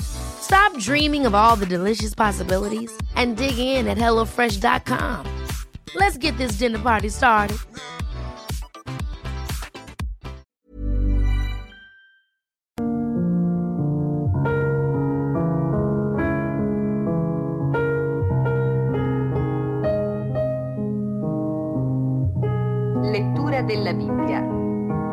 Stop dreaming of all the delicious possibilities and dig in at HelloFresh.com. Let's get this dinner party started. Lettura della Bibbia.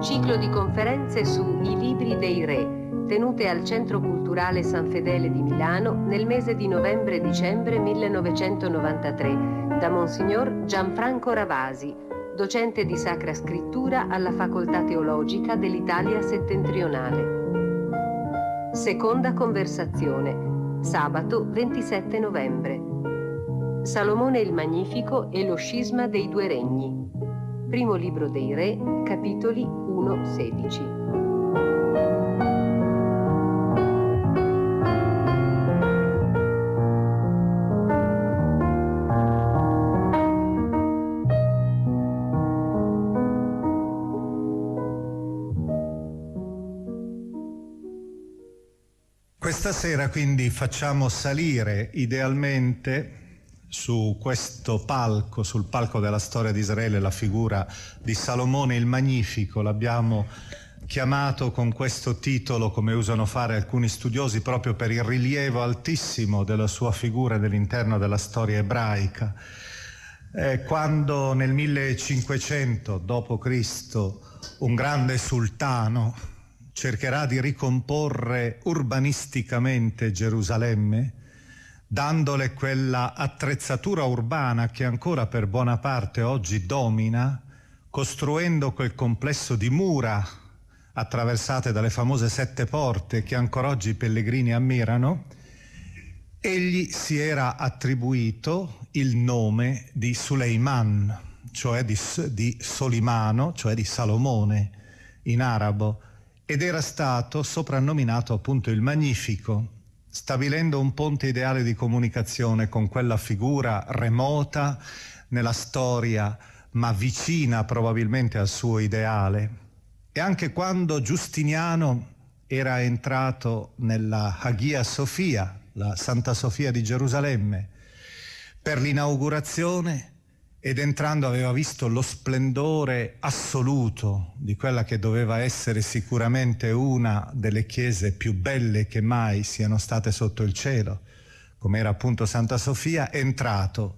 Ciclo di conferenze su I libri dei re, tenute al Centro Culturale San Fedele di Milano nel mese di novembre-dicembre 1993 da Monsignor Gianfranco Ravasi, docente di Sacra Scrittura alla Facoltà Teologica dell'Italia Settentrionale. Seconda conversazione, sabato 27 novembre. Salomone il Magnifico e lo scisma dei due regni. Primo libro dei Re, capitoli 1-16. Questa sera quindi facciamo salire idealmente su questo palco, sul palco della storia di Israele, la figura di Salomone il Magnifico. L'abbiamo chiamato con questo titolo, come usano fare alcuni studiosi, proprio per il rilievo altissimo della sua figura nell'interno della storia ebraica. Eh, quando nel 1500 d.C. un grande sultano cercherà di ricomporre urbanisticamente Gerusalemme, dandole quella attrezzatura urbana che ancora per buona parte oggi domina, costruendo quel complesso di mura attraversate dalle famose sette porte che ancora oggi i pellegrini ammirano, egli si era attribuito il nome di Suleiman, cioè di, di Solimano, cioè di Salomone in arabo, ed era stato soprannominato appunto il Magnifico, stabilendo un ponte ideale di comunicazione con quella figura remota nella storia, ma vicina probabilmente al suo ideale. E anche quando Giustiniano era entrato nella Hagia Sofia, la Santa Sofia di Gerusalemme, per l'inaugurazione ed entrando aveva visto lo splendore assoluto di quella che doveva essere sicuramente una delle chiese più belle che mai siano state sotto il cielo, come era appunto Santa Sofia, entrato,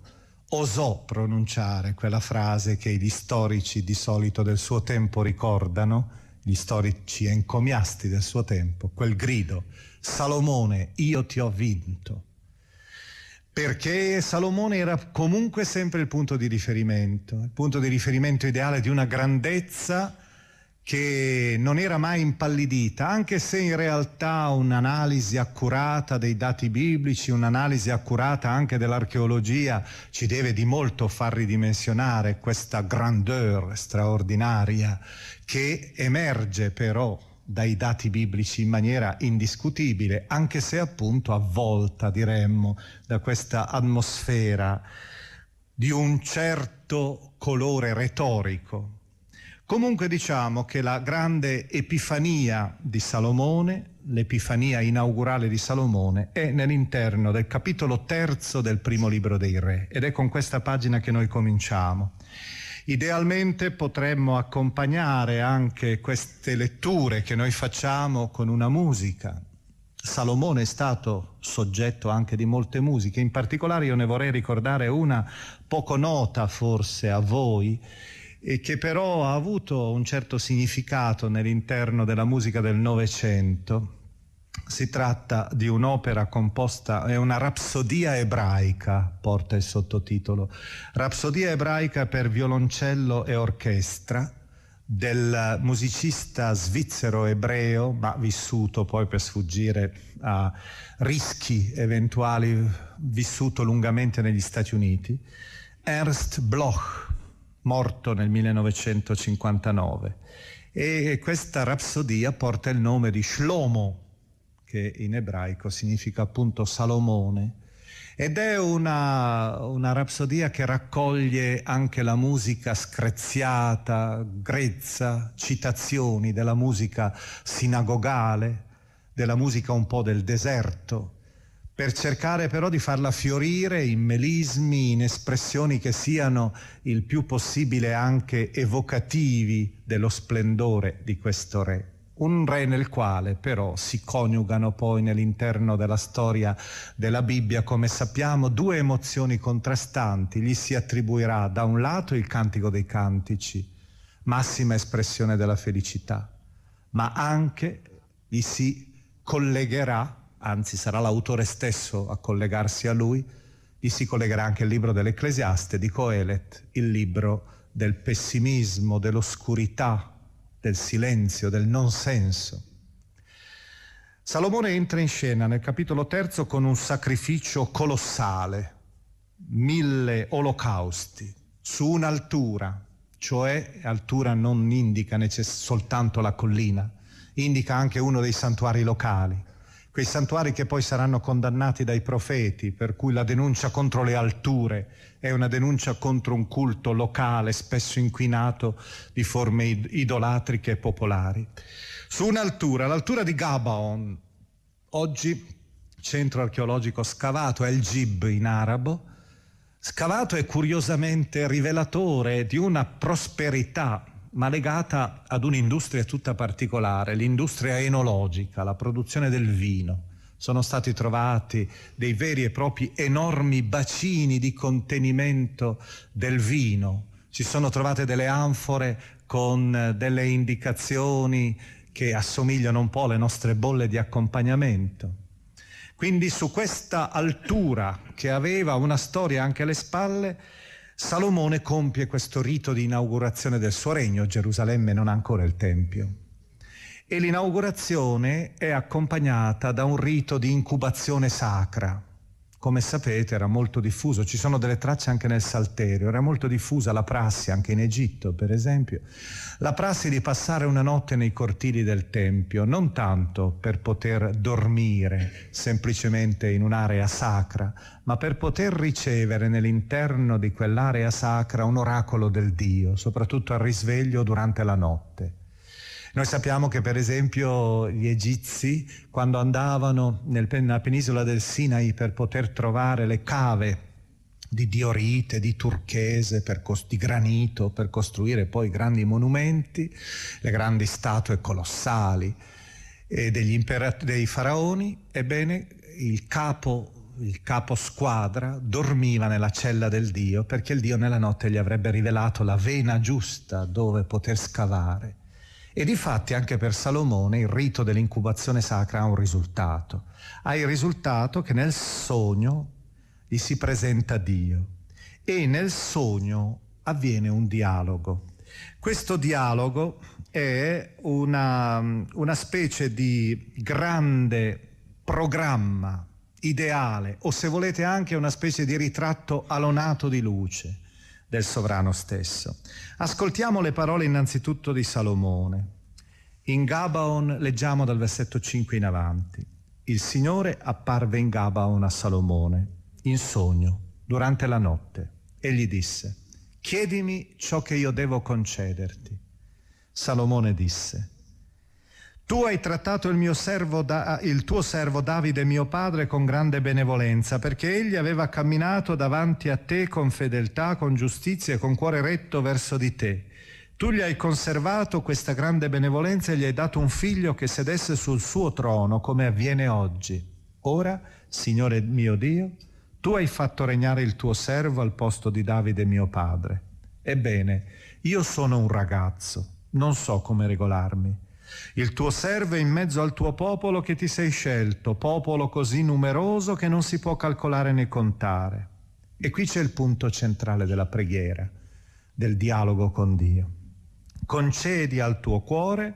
osò pronunciare quella frase che gli storici di solito del suo tempo ricordano, gli storici encomiasti del suo tempo, quel grido, Salomone, io ti ho vinto perché Salomone era comunque sempre il punto di riferimento, il punto di riferimento ideale di una grandezza che non era mai impallidita, anche se in realtà un'analisi accurata dei dati biblici, un'analisi accurata anche dell'archeologia ci deve di molto far ridimensionare questa grandeur straordinaria che emerge però dai dati biblici in maniera indiscutibile, anche se appunto avvolta, diremmo, da questa atmosfera di un certo colore retorico, Comunque diciamo che la grande epifania di Salomone, l'epifania inaugurale di Salomone, è nell'interno del capitolo terzo del primo libro dei re ed è con questa pagina che noi cominciamo. Idealmente potremmo accompagnare anche queste letture che noi facciamo con una musica. Salomone è stato soggetto anche di molte musiche, in particolare io ne vorrei ricordare una poco nota forse a voi, e che però ha avuto un certo significato nell'interno della musica del Novecento. Si tratta di un'opera composta, è una rapsodia ebraica, porta il sottotitolo, Rapsodia ebraica per violoncello e orchestra del musicista svizzero ebreo, ma vissuto poi per sfuggire a rischi eventuali, vissuto lungamente negli Stati Uniti, Ernst Bloch morto nel 1959. E questa rapsodia porta il nome di Shlomo, che in ebraico significa appunto Salomone, ed è una, una rapsodia che raccoglie anche la musica screziata, grezza, citazioni della musica sinagogale, della musica un po' del deserto, per cercare però di farla fiorire in melismi, in espressioni che siano il più possibile anche evocativi dello splendore di questo re. Un re nel quale però si coniugano poi nell'interno della storia della Bibbia, come sappiamo, due emozioni contrastanti. Gli si attribuirà da un lato il cantico dei cantici, massima espressione della felicità, ma anche gli si collegherà anzi sarà l'autore stesso a collegarsi a lui, gli si collegherà anche il libro dell'Ecclesiaste di Coelet, il libro del pessimismo, dell'oscurità, del silenzio, del non senso. Salomone entra in scena nel capitolo terzo con un sacrificio colossale, mille olocausti, su un'altura, cioè altura non indica necess- soltanto la collina, indica anche uno dei santuari locali quei santuari che poi saranno condannati dai profeti, per cui la denuncia contro le alture è una denuncia contro un culto locale, spesso inquinato di forme idolatriche e popolari. Su un'altura, l'altura di Gabaon, oggi centro archeologico scavato, è il Gib in arabo, scavato e curiosamente rivelatore di una prosperità ma legata ad un'industria tutta particolare, l'industria enologica, la produzione del vino. Sono stati trovati dei veri e propri enormi bacini di contenimento del vino. Si sono trovate delle anfore con delle indicazioni che assomigliano un po' alle nostre bolle di accompagnamento. Quindi su questa altura che aveva una storia anche alle spalle, Salomone compie questo rito di inaugurazione del suo regno, Gerusalemme non ha ancora il Tempio. E l'inaugurazione è accompagnata da un rito di incubazione sacra. Come sapete era molto diffuso, ci sono delle tracce anche nel Salterio, era molto diffusa la prassi anche in Egitto per esempio, la prassi di passare una notte nei cortili del Tempio, non tanto per poter dormire semplicemente in un'area sacra, ma per poter ricevere nell'interno di quell'area sacra un oracolo del Dio, soprattutto al risveglio durante la notte. Noi sappiamo che per esempio gli egizi, quando andavano nel, nella penisola del Sinai per poter trovare le cave di diorite, di turchese, di granito, per costruire poi grandi monumenti, le grandi statue colossali degli imperat- dei faraoni, ebbene il capo il capo squadra dormiva nella cella del Dio perché il Dio nella notte gli avrebbe rivelato la vena giusta dove poter scavare. E di fatti anche per Salomone il rito dell'incubazione sacra ha un risultato. Ha il risultato che nel sogno gli si presenta Dio e nel sogno avviene un dialogo. Questo dialogo è una, una specie di grande programma ideale o se volete anche una specie di ritratto alonato di luce del sovrano stesso. Ascoltiamo le parole innanzitutto di Salomone. In Gabaon leggiamo dal versetto 5 in avanti. Il Signore apparve in Gabaon a Salomone, in sogno, durante la notte, e gli disse, chiedimi ciò che io devo concederti. Salomone disse, tu hai trattato il, servo da, il tuo servo Davide mio padre con grande benevolenza, perché egli aveva camminato davanti a te con fedeltà, con giustizia e con cuore retto verso di te. Tu gli hai conservato questa grande benevolenza e gli hai dato un figlio che sedesse sul suo trono, come avviene oggi. Ora, Signore mio Dio, tu hai fatto regnare il tuo servo al posto di Davide mio padre. Ebbene, io sono un ragazzo, non so come regolarmi. Il tuo servo è in mezzo al tuo popolo che ti sei scelto, popolo così numeroso che non si può calcolare né contare. E qui c'è il punto centrale della preghiera, del dialogo con Dio. Concedi al tuo cuore,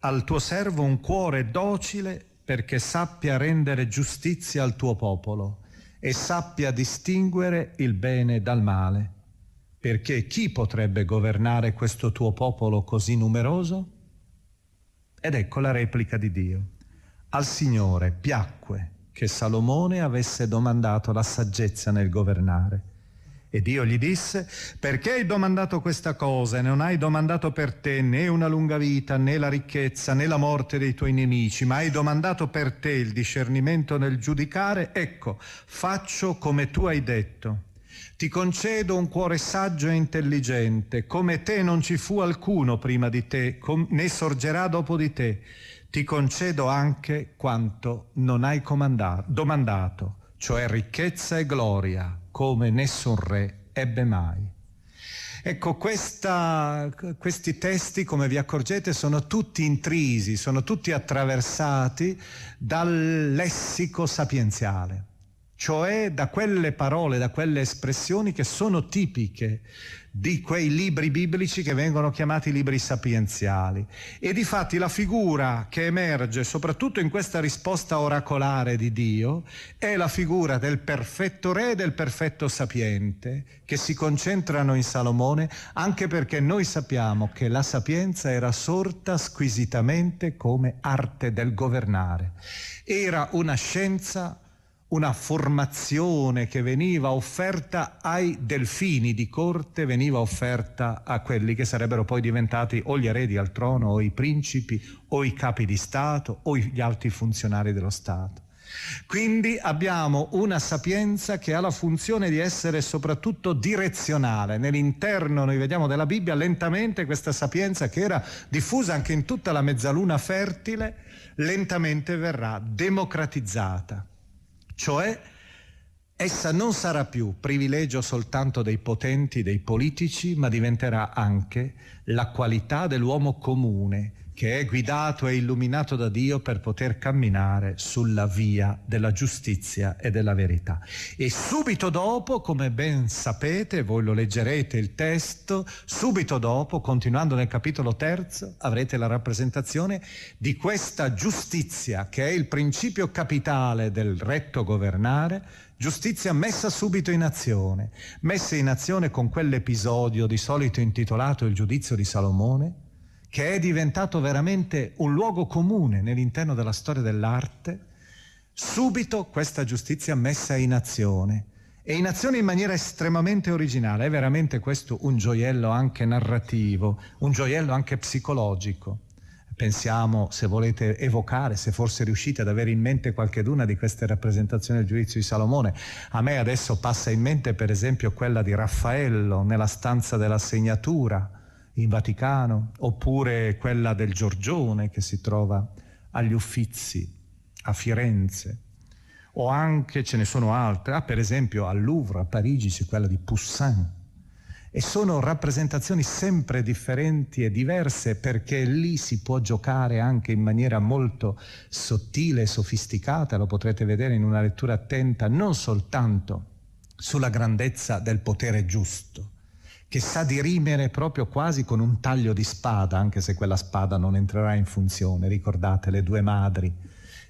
al tuo servo un cuore docile perché sappia rendere giustizia al tuo popolo e sappia distinguere il bene dal male. Perché chi potrebbe governare questo tuo popolo così numeroso? Ed ecco la replica di Dio. Al Signore piacque che Salomone avesse domandato la saggezza nel governare. E Dio gli disse, perché hai domandato questa cosa e non hai domandato per te né una lunga vita, né la ricchezza, né la morte dei tuoi nemici, ma hai domandato per te il discernimento nel giudicare? Ecco, faccio come tu hai detto. Ti concedo un cuore saggio e intelligente, come te non ci fu alcuno prima di te, né sorgerà dopo di te. Ti concedo anche quanto non hai domandato, cioè ricchezza e gloria, come nessun re ebbe mai. Ecco, questa, questi testi, come vi accorgete, sono tutti intrisi, sono tutti attraversati dal lessico sapienziale cioè da quelle parole, da quelle espressioni che sono tipiche di quei libri biblici che vengono chiamati libri sapienziali. E di fatti la figura che emerge soprattutto in questa risposta oracolare di Dio è la figura del perfetto re e del perfetto sapiente che si concentrano in Salomone anche perché noi sappiamo che la sapienza era sorta squisitamente come arte del governare. Era una scienza una formazione che veniva offerta ai delfini di corte, veniva offerta a quelli che sarebbero poi diventati o gli eredi al trono, o i principi, o i capi di Stato, o gli alti funzionari dello Stato. Quindi abbiamo una sapienza che ha la funzione di essere soprattutto direzionale. Nell'interno noi vediamo della Bibbia lentamente questa sapienza che era diffusa anche in tutta la mezzaluna fertile, lentamente verrà democratizzata cioè essa non sarà più privilegio soltanto dei potenti, dei politici, ma diventerà anche la qualità dell'uomo comune che è guidato e illuminato da Dio per poter camminare sulla via della giustizia e della verità. E subito dopo, come ben sapete, voi lo leggerete il testo, subito dopo, continuando nel capitolo terzo, avrete la rappresentazione di questa giustizia che è il principio capitale del retto governare, giustizia messa subito in azione, messa in azione con quell'episodio di solito intitolato Il giudizio di Salomone, che è diventato veramente un luogo comune nell'interno della storia dell'arte, subito questa giustizia messa in azione e in azione in maniera estremamente originale. È veramente questo un gioiello anche narrativo, un gioiello anche psicologico. Pensiamo, se volete evocare, se forse riuscite ad avere in mente qualcheduna di queste rappresentazioni del giudizio di Salomone, a me adesso passa in mente per esempio quella di Raffaello nella stanza della segnatura, in Vaticano, oppure quella del Giorgione che si trova agli Uffizi a Firenze, o anche ce ne sono altre, ah, per esempio al Louvre a Parigi c'è quella di Poussin. E sono rappresentazioni sempre differenti e diverse perché lì si può giocare anche in maniera molto sottile e sofisticata, lo potrete vedere in una lettura attenta, non soltanto sulla grandezza del potere giusto, che sa dirimere proprio quasi con un taglio di spada, anche se quella spada non entrerà in funzione. Ricordate le due madri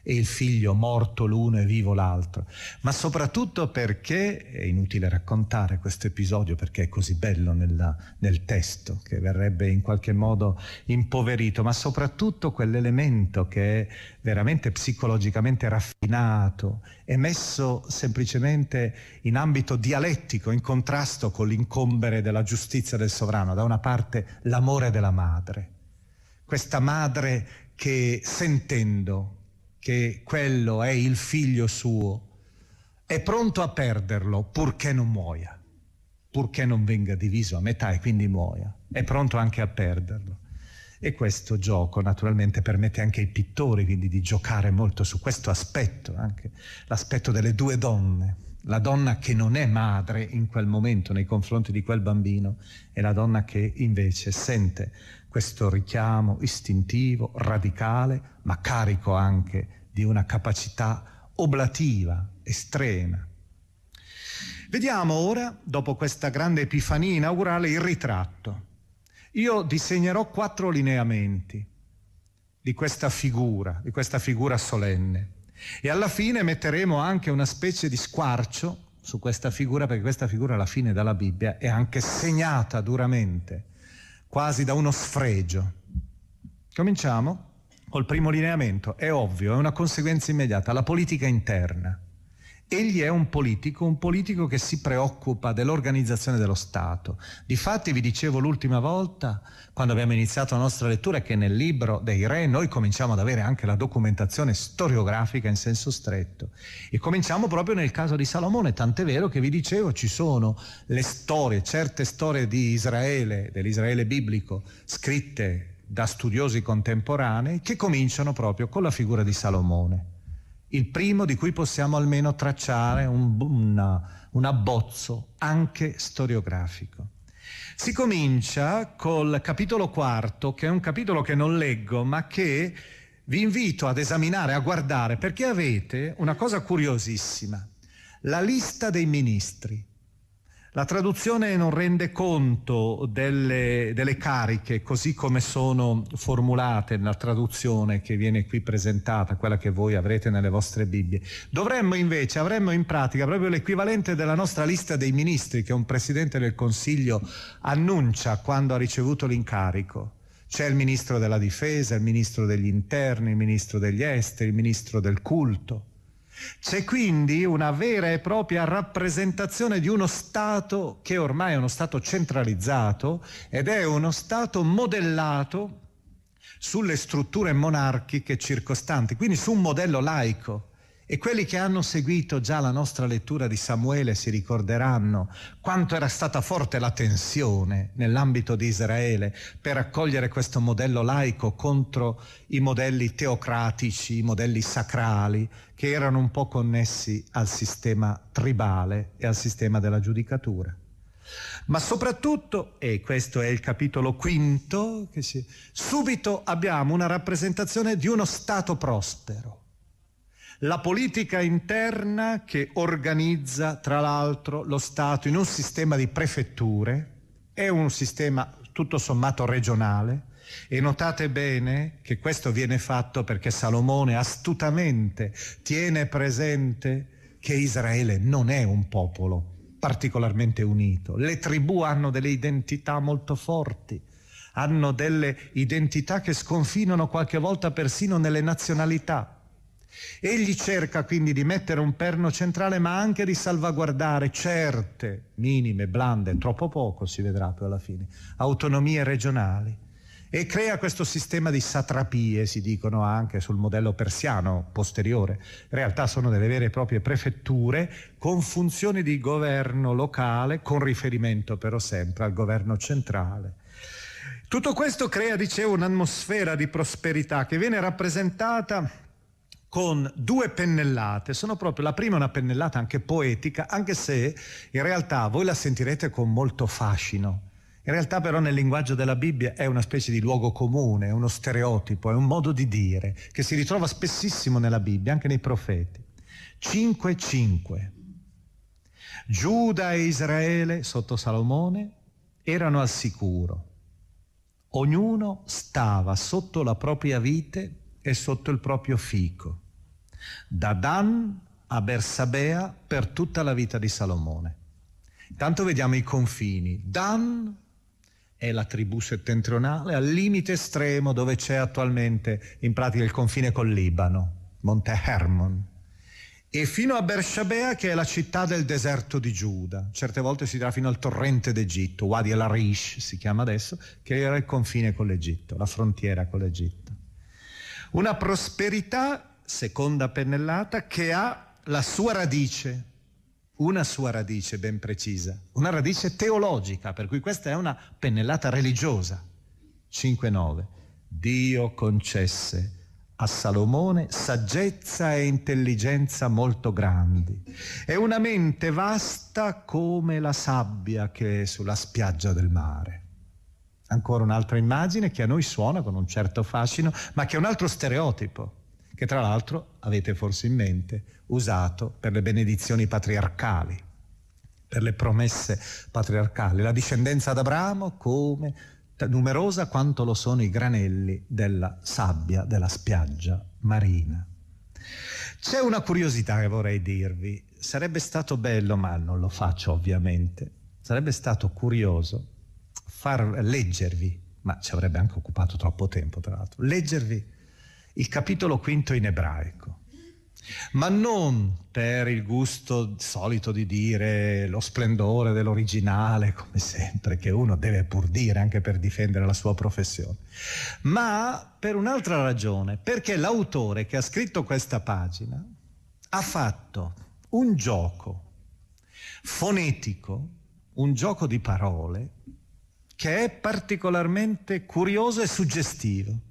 e il figlio morto l'uno e vivo l'altro, ma soprattutto perché, è inutile raccontare questo episodio perché è così bello nella, nel testo, che verrebbe in qualche modo impoverito, ma soprattutto quell'elemento che è veramente psicologicamente raffinato e messo semplicemente in ambito dialettico, in contrasto con l'incombere della giustizia del sovrano, da una parte l'amore della madre. Questa madre che sentendo che quello è il figlio suo, è pronto a perderlo purché non muoia, purché non venga diviso a metà e quindi muoia, è pronto anche a perderlo. E questo gioco naturalmente permette anche ai pittori quindi di giocare molto su questo aspetto, anche l'aspetto delle due donne, la donna che non è madre in quel momento nei confronti di quel bambino e la donna che invece sente questo richiamo istintivo, radicale, ma carico anche di una capacità oblativa estrema. Vediamo ora, dopo questa grande epifania inaugurale, il ritratto. Io disegnerò quattro lineamenti di questa figura, di questa figura solenne. E alla fine metteremo anche una specie di squarcio su questa figura, perché questa figura alla fine dalla Bibbia è anche segnata duramente, quasi da uno sfregio. Cominciamo col primo lineamento. È ovvio, è una conseguenza immediata, la politica interna. Egli è un politico, un politico che si preoccupa dell'organizzazione dello Stato. Difatti vi dicevo l'ultima volta, quando abbiamo iniziato la nostra lettura, che nel libro dei re noi cominciamo ad avere anche la documentazione storiografica in senso stretto. E cominciamo proprio nel caso di Salomone, tant'è vero che vi dicevo ci sono le storie, certe storie di Israele, dell'Israele biblico, scritte da studiosi contemporanei, che cominciano proprio con la figura di Salomone il primo di cui possiamo almeno tracciare un, una, un abbozzo anche storiografico. Si comincia col capitolo quarto, che è un capitolo che non leggo, ma che vi invito ad esaminare, a guardare, perché avete una cosa curiosissima, la lista dei ministri. La traduzione non rende conto delle, delle, cariche così come sono formulate nella traduzione che viene qui presentata, quella che voi avrete nelle vostre Bibbie. Dovremmo invece, avremmo in pratica proprio l'equivalente della nostra lista dei ministri che un Presidente del Consiglio annuncia quando ha ricevuto l'incarico. C'è il Ministro della Difesa, il Ministro degli Interni, il Ministro degli Esteri, il Ministro del Culto. C'è quindi una vera e propria rappresentazione di uno Stato che ormai è uno Stato centralizzato ed è uno Stato modellato sulle strutture monarchiche circostanti, quindi su un modello laico. E quelli che hanno seguito già la nostra lettura di Samuele si ricorderanno quanto era stata forte la tensione nell'ambito di Israele per accogliere questo modello laico contro i modelli teocratici, i modelli sacrali, che erano un po' connessi al sistema tribale e al sistema della giudicatura. Ma soprattutto, e questo è il capitolo quinto, si, subito abbiamo una rappresentazione di uno Stato prospero la politica interna che organizza tra l'altro lo Stato in un sistema di prefetture, è un sistema tutto sommato regionale e notate bene che questo viene fatto perché Salomone astutamente tiene presente che Israele non è un popolo particolarmente unito, le tribù hanno delle identità molto forti, hanno delle identità che sconfinano qualche volta persino nelle nazionalità. Egli cerca quindi di mettere un perno centrale ma anche di salvaguardare certe minime, blande, troppo poco si vedrà poi alla fine, autonomie regionali e crea questo sistema di satrapie, si dicono anche sul modello persiano posteriore. In realtà sono delle vere e proprie prefetture con funzioni di governo locale, con riferimento però sempre al governo centrale. Tutto questo crea, dicevo, un'atmosfera di prosperità che viene rappresentata con due pennellate, sono proprio la prima è una pennellata anche poetica, anche se in realtà voi la sentirete con molto fascino. In realtà però nel linguaggio della Bibbia è una specie di luogo comune, uno stereotipo, è un modo di dire che si ritrova spessissimo nella Bibbia, anche nei profeti. 5-5. Giuda e Israele sotto Salomone erano al sicuro. Ognuno stava sotto la propria vite e sotto il proprio fico da Dan a Bersabea per tutta la vita di Salomone. Intanto vediamo i confini. Dan è la tribù settentrionale al limite estremo dove c'è attualmente in pratica il confine col Libano, Monte Hermon. e fino a Bershabea che è la città del deserto di Giuda, certe volte si dirà fino al torrente d'Egitto, Wadi al-Arish si chiama adesso, che era il confine con l'Egitto, la frontiera con l'Egitto. Una prosperità, seconda pennellata, che ha la sua radice, una sua radice ben precisa, una radice teologica, per cui questa è una pennellata religiosa. 5-9. Dio concesse a Salomone saggezza e intelligenza molto grandi e una mente vasta come la sabbia che è sulla spiaggia del mare. Ancora un'altra immagine che a noi suona con un certo fascino, ma che è un altro stereotipo, che tra l'altro avete forse in mente usato per le benedizioni patriarcali, per le promesse patriarcali. La discendenza d'Abramo come numerosa quanto lo sono i granelli della sabbia della spiaggia marina. C'è una curiosità che vorrei dirvi, sarebbe stato bello, ma non lo faccio ovviamente, sarebbe stato curioso far leggervi, ma ci avrebbe anche occupato troppo tempo tra l'altro, leggervi il capitolo quinto in ebraico. Ma non per il gusto solito di dire lo splendore dell'originale, come sempre, che uno deve pur dire anche per difendere la sua professione, ma per un'altra ragione, perché l'autore che ha scritto questa pagina ha fatto un gioco fonetico, un gioco di parole, che è particolarmente curioso e suggestivo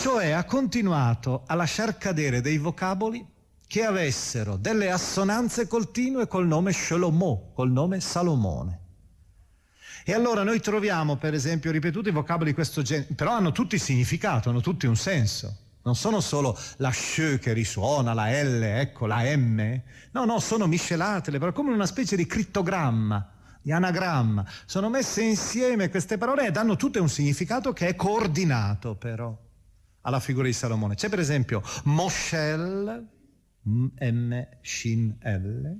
cioè ha continuato a lasciar cadere dei vocaboli che avessero delle assonanze continue col nome Shlomo, col nome Salomone. E allora noi troviamo, per esempio, ripetuti vocaboli di questo genere, però hanno tutti significato, hanno tutti un senso. Non sono solo la sh che risuona, la L, ecco, la M. No, no, sono miscelate, però come una specie di crittogramma, di anagramma. Sono messe insieme queste parole e danno tutte un significato che è coordinato, però alla figura di Salomone. C'è per esempio Moshel, M, Shin, L,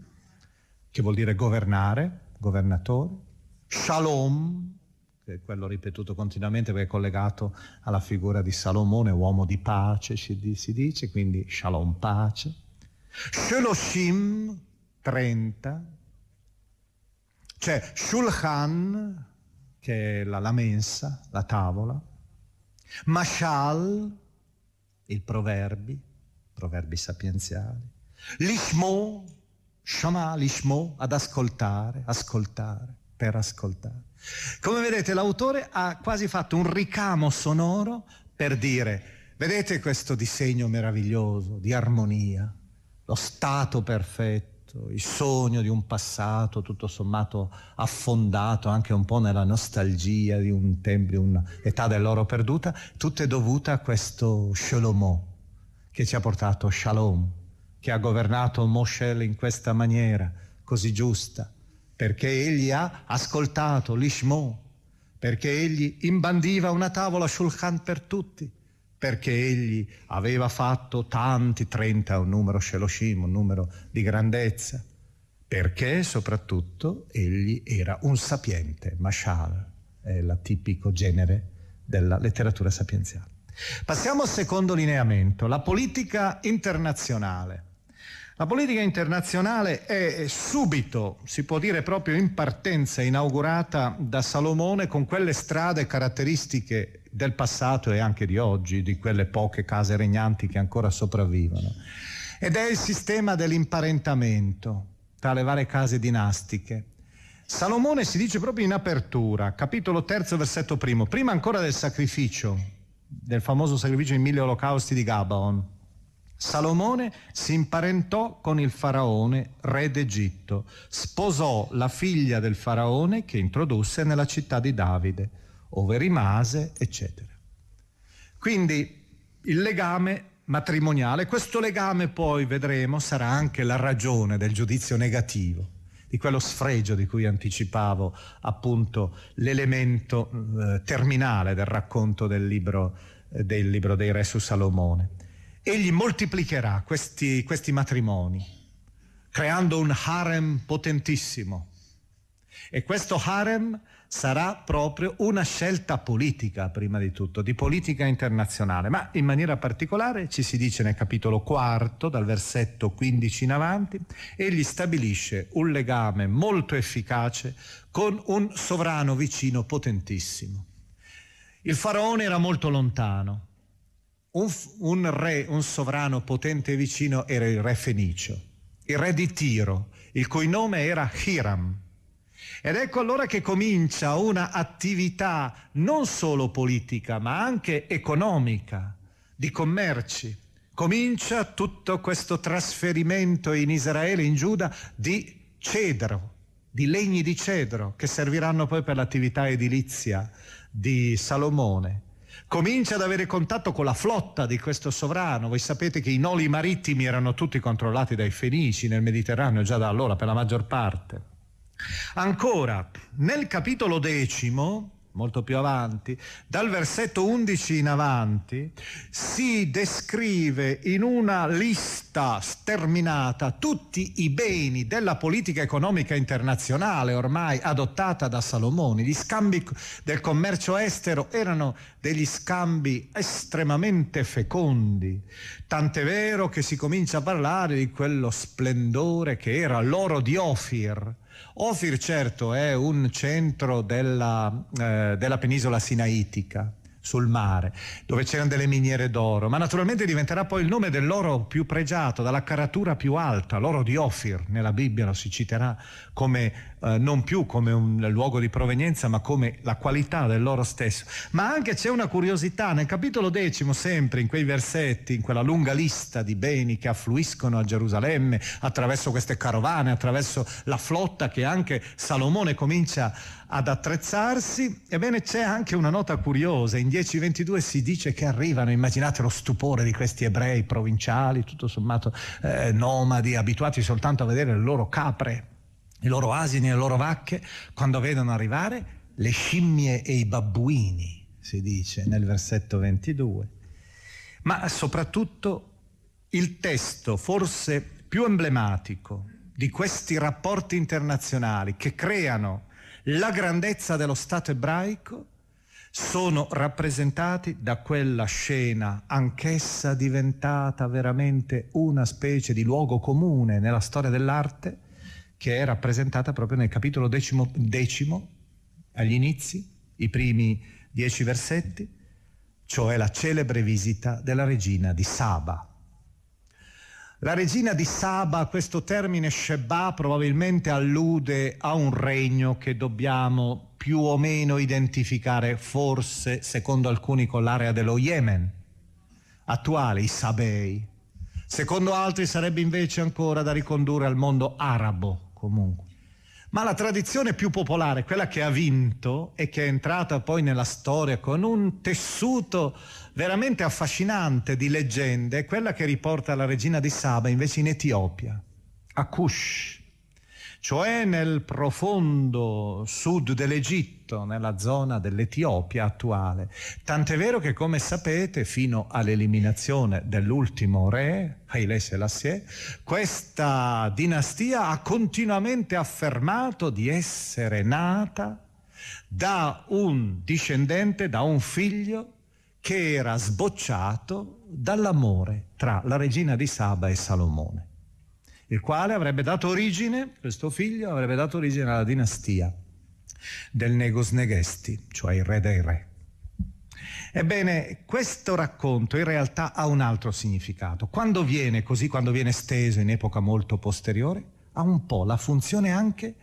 che vuol dire governare, governatore, Shalom, che è quello ripetuto continuamente perché è collegato alla figura di Salomone, uomo di pace, si dice, quindi Shalom, pace. Sheloshim, 30. C'è Shulchan, che è la, la mensa, la tavola. Mashal, il proverbi, proverbi sapienziali. Lishmo, Shama, Lishmo, ad ascoltare, ascoltare, per ascoltare. Come vedete l'autore ha quasi fatto un ricamo sonoro per dire, vedete questo disegno meraviglioso di armonia, lo stato perfetto passato, il sogno di un passato tutto sommato affondato anche un po' nella nostalgia di un tempo, di un'età dell'oro perduta, tutto è dovuto a questo Shlomo che ci ha portato Shalom, che ha governato Moshe in questa maniera così giusta, perché egli ha ascoltato l'Ishmo, perché egli imbandiva una tavola Shulchan per tutti perché egli aveva fatto tanti, 30, un numero Sheloshim, un numero di grandezza, perché soprattutto egli era un sapiente, Mashal, è il tipico genere della letteratura sapienziale. Passiamo al secondo lineamento, la politica internazionale. La politica internazionale è subito, si può dire proprio in partenza, inaugurata da Salomone con quelle strade caratteristiche del passato e anche di oggi, di quelle poche case regnanti che ancora sopravvivono. Ed è il sistema dell'imparentamento tra le varie case dinastiche. Salomone si dice proprio in apertura, capitolo terzo, versetto primo, prima ancora del sacrificio, del famoso sacrificio in mille olocausti di Gabaon. Salomone si imparentò con il faraone, re d'Egitto, sposò la figlia del faraone che introdusse nella città di Davide ove rimase, eccetera. Quindi il legame matrimoniale, questo legame poi vedremo sarà anche la ragione del giudizio negativo, di quello sfregio di cui anticipavo appunto l'elemento eh, terminale del racconto del libro, eh, del libro dei re su Salomone. Egli moltiplicherà questi, questi matrimoni, creando un harem potentissimo. E questo harem sarà proprio una scelta politica, prima di tutto, di politica internazionale, ma in maniera particolare ci si dice nel capitolo quarto, dal versetto 15 in avanti, egli stabilisce un legame molto efficace con un sovrano vicino potentissimo. Il faraone era molto lontano, un, un re, un sovrano potente e vicino era il re Fenicio, il re di Tiro, il cui nome era Hiram ed ecco allora che comincia una attività non solo politica, ma anche economica, di commerci. Comincia tutto questo trasferimento in Israele, in Giuda, di cedro, di legni di cedro, che serviranno poi per l'attività edilizia di Salomone comincia ad avere contatto con la flotta di questo sovrano. Voi sapete che i noli marittimi erano tutti controllati dai fenici nel Mediterraneo già da allora, per la maggior parte. Ancora, nel capitolo decimo, molto più avanti, dal versetto 11 in avanti, si descrive in una lista sterminata tutti i beni della politica economica internazionale ormai adottata da Salomone. Gli scambi del commercio estero erano degli scambi estremamente fecondi, tant'è vero che si comincia a parlare di quello splendore che era l'oro di Ofir Ofir certo è un centro della, eh, della penisola sinaitica sul mare, dove c'erano delle miniere d'oro, ma naturalmente diventerà poi il nome dell'oro più pregiato, dalla caratura più alta, l'oro di Ofir, nella Bibbia lo si citerà come eh, non più come un luogo di provenienza, ma come la qualità del loro stesso. Ma anche c'è una curiosità, nel capitolo decimo, sempre in quei versetti, in quella lunga lista di beni che affluiscono a Gerusalemme attraverso queste carovane, attraverso la flotta che anche Salomone comincia ad attrezzarsi, ebbene c'è anche una nota curiosa, in 10.22 si dice che arrivano, immaginate lo stupore di questi ebrei provinciali, tutto sommato eh, nomadi, abituati soltanto a vedere le loro capre i loro asini le loro vacche, quando vedono arrivare le scimmie e i babbuini, si dice nel versetto 22. Ma soprattutto il testo forse più emblematico di questi rapporti internazionali che creano la grandezza dello Stato ebraico sono rappresentati da quella scena, anch'essa diventata veramente una specie di luogo comune nella storia dell'arte, che è rappresentata proprio nel capitolo decimo, decimo, agli inizi, i primi dieci versetti, cioè la celebre visita della regina di Saba. La regina di Saba, questo termine Sheba probabilmente allude a un regno che dobbiamo più o meno identificare forse, secondo alcuni, con l'area dello Yemen attuale, i Sabei. Secondo altri sarebbe invece ancora da ricondurre al mondo arabo, comunque. Ma la tradizione più popolare, quella che ha vinto e che è entrata poi nella storia con un tessuto veramente affascinante di leggende, è quella che riporta la regina di Saba invece in Etiopia, a Kush cioè nel profondo sud dell'Egitto, nella zona dell'Etiopia attuale. Tant'è vero che, come sapete, fino all'eliminazione dell'ultimo re, Haile Selassie, questa dinastia ha continuamente affermato di essere nata da un discendente, da un figlio che era sbocciato dall'amore tra la regina di Saba e Salomone il quale avrebbe dato origine, questo figlio avrebbe dato origine alla dinastia del Negos Negesti, cioè il re dei re. Ebbene, questo racconto in realtà ha un altro significato. Quando viene così, quando viene steso in epoca molto posteriore, ha un po' la funzione anche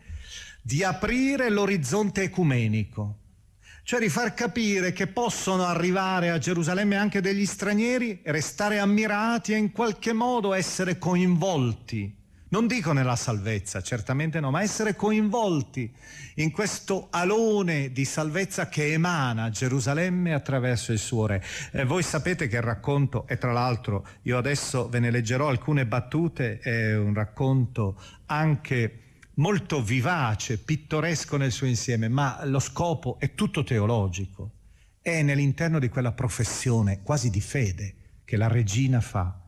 di aprire l'orizzonte ecumenico, cioè di far capire che possono arrivare a Gerusalemme anche degli stranieri, restare ammirati e in qualche modo essere coinvolti non dico nella salvezza, certamente no, ma essere coinvolti in questo alone di salvezza che emana Gerusalemme attraverso il suo re. Eh, voi sapete che il racconto, e tra l'altro io adesso ve ne leggerò alcune battute, è un racconto anche molto vivace, pittoresco nel suo insieme, ma lo scopo è tutto teologico, è nell'interno di quella professione quasi di fede che la regina fa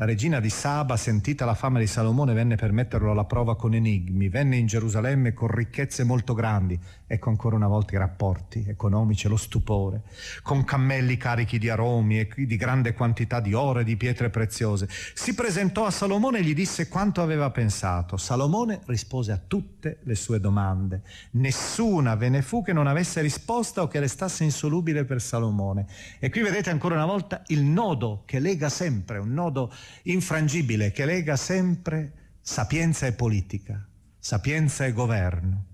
La regina di Saba, sentita la fama di Salomone, venne per metterlo alla prova con enigmi, venne in Gerusalemme con ricchezze molto grandi, ecco ancora una volta i rapporti economici e lo stupore, con cammelli carichi di aromi e di grande quantità di oro e di pietre preziose. Si presentò a Salomone e gli disse quanto aveva pensato. Salomone rispose a tutte le sue domande. Nessuna ve ne fu che non avesse risposta o che restasse insolubile per Salomone. E qui vedete ancora una volta il nodo che lega sempre, un nodo infrangibile che lega sempre sapienza e politica, sapienza e governo.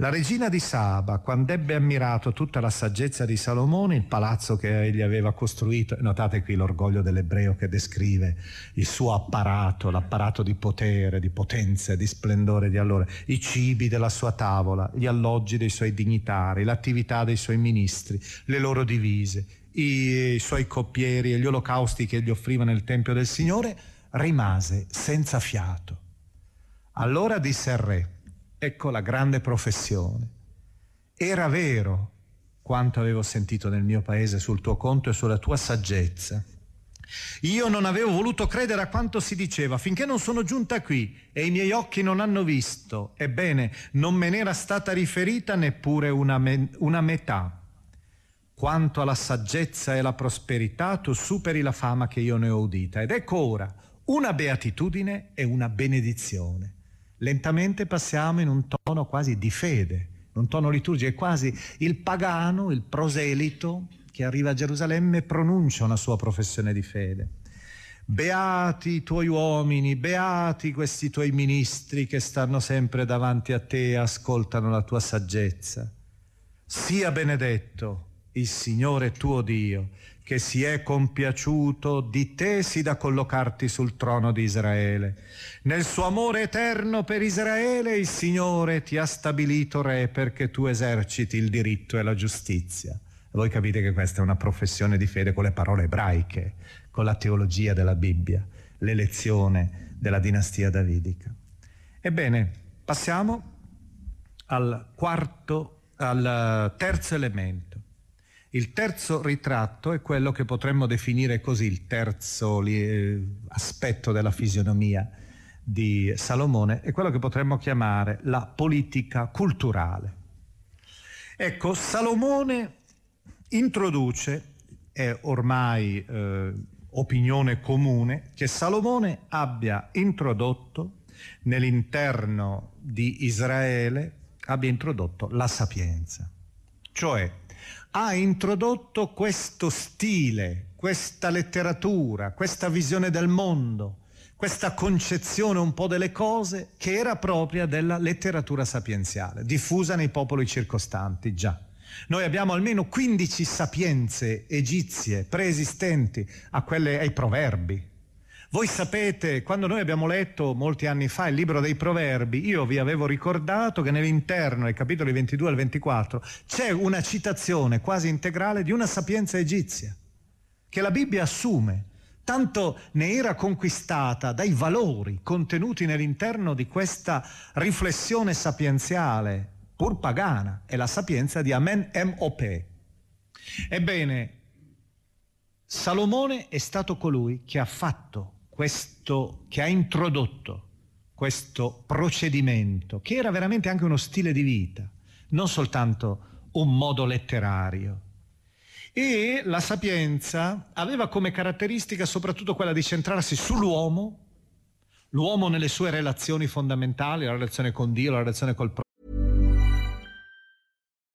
La regina di Saba, quando ebbe ammirato tutta la saggezza di Salomone, il palazzo che egli aveva costruito, notate qui l'orgoglio dell'ebreo che descrive il suo apparato, l'apparato di potere, di potenza di splendore di allora, i cibi della sua tavola, gli alloggi dei suoi dignitari, l'attività dei suoi ministri, le loro divise, i suoi coppieri e gli olocausti che gli offriva nel Tempio del Signore, rimase senza fiato. Allora disse al re, ecco la grande professione, era vero quanto avevo sentito nel mio paese sul tuo conto e sulla tua saggezza. Io non avevo voluto credere a quanto si diceva finché non sono giunta qui e i miei occhi non hanno visto. Ebbene, non me n'era stata riferita neppure una, me- una metà quanto alla saggezza e alla prosperità tu superi la fama che io ne ho udita. Ed ecco ora una beatitudine e una benedizione. Lentamente passiamo in un tono quasi di fede, un tono liturgico, è quasi il pagano, il proselito che arriva a Gerusalemme e pronuncia una sua professione di fede. Beati i tuoi uomini, beati questi tuoi ministri che stanno sempre davanti a te e ascoltano la tua saggezza. Sia benedetto il Signore tuo Dio, che si è compiaciuto di te sì da collocarti sul trono di Israele. Nel suo amore eterno per Israele il Signore ti ha stabilito re perché tu eserciti il diritto e la giustizia. Voi capite che questa è una professione di fede con le parole ebraiche, con la teologia della Bibbia, l'elezione della dinastia davidica. Ebbene, passiamo al quarto, al terzo elemento il terzo ritratto è quello che potremmo definire così, il terzo eh, aspetto della fisionomia di Salomone, è quello che potremmo chiamare la politica culturale. Ecco, Salomone introduce, è ormai eh, opinione comune, che Salomone abbia introdotto nell'interno di Israele, abbia introdotto la sapienza, cioè ha introdotto questo stile, questa letteratura, questa visione del mondo, questa concezione un po' delle cose che era propria della letteratura sapienziale, diffusa nei popoli circostanti già. Noi abbiamo almeno 15 sapienze egizie preesistenti quelle, ai proverbi, voi sapete, quando noi abbiamo letto molti anni fa il libro dei proverbi, io vi avevo ricordato che nell'interno, nei capitoli 22 al 24, c'è una citazione quasi integrale di una sapienza egizia, che la Bibbia assume, tanto ne era conquistata dai valori contenuti nell'interno di questa riflessione sapienziale, pur pagana, è la sapienza di Amen M.O.P. Ebbene, Salomone è stato colui che ha fatto questo, che ha introdotto questo procedimento, che era veramente anche uno stile di vita, non soltanto un modo letterario. E la sapienza aveva come caratteristica soprattutto quella di centrarsi sull'uomo, l'uomo nelle sue relazioni fondamentali, la relazione con Dio, la relazione col proprio.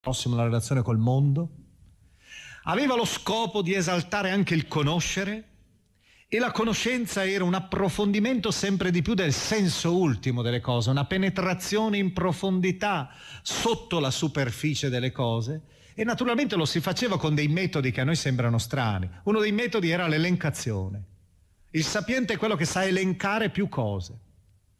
Prossimo la relazione col mondo. Aveva lo scopo di esaltare anche il conoscere e la conoscenza era un approfondimento sempre di più del senso ultimo delle cose, una penetrazione in profondità sotto la superficie delle cose e naturalmente lo si faceva con dei metodi che a noi sembrano strani. Uno dei metodi era l'elencazione. Il sapiente è quello che sa elencare più cose.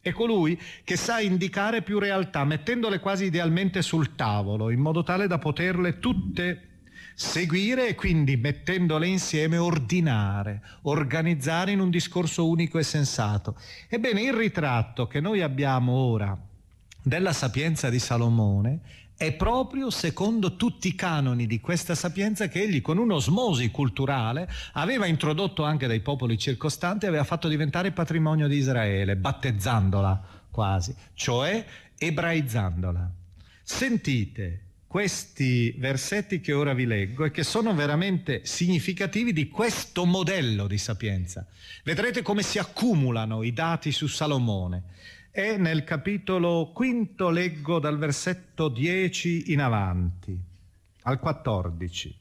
È colui che sa indicare più realtà, mettendole quasi idealmente sul tavolo, in modo tale da poterle tutte seguire e quindi mettendole insieme ordinare, organizzare in un discorso unico e sensato. Ebbene, il ritratto che noi abbiamo ora della sapienza di Salomone è proprio secondo tutti i canoni di questa sapienza che egli con un'osmosi culturale aveva introdotto anche dai popoli circostanti e aveva fatto diventare patrimonio di Israele, battezzandola quasi, cioè ebraizzandola. Sentite questi versetti che ora vi leggo e che sono veramente significativi di questo modello di sapienza. Vedrete come si accumulano i dati su Salomone. E nel capitolo quinto leggo dal versetto 10 in avanti al 14.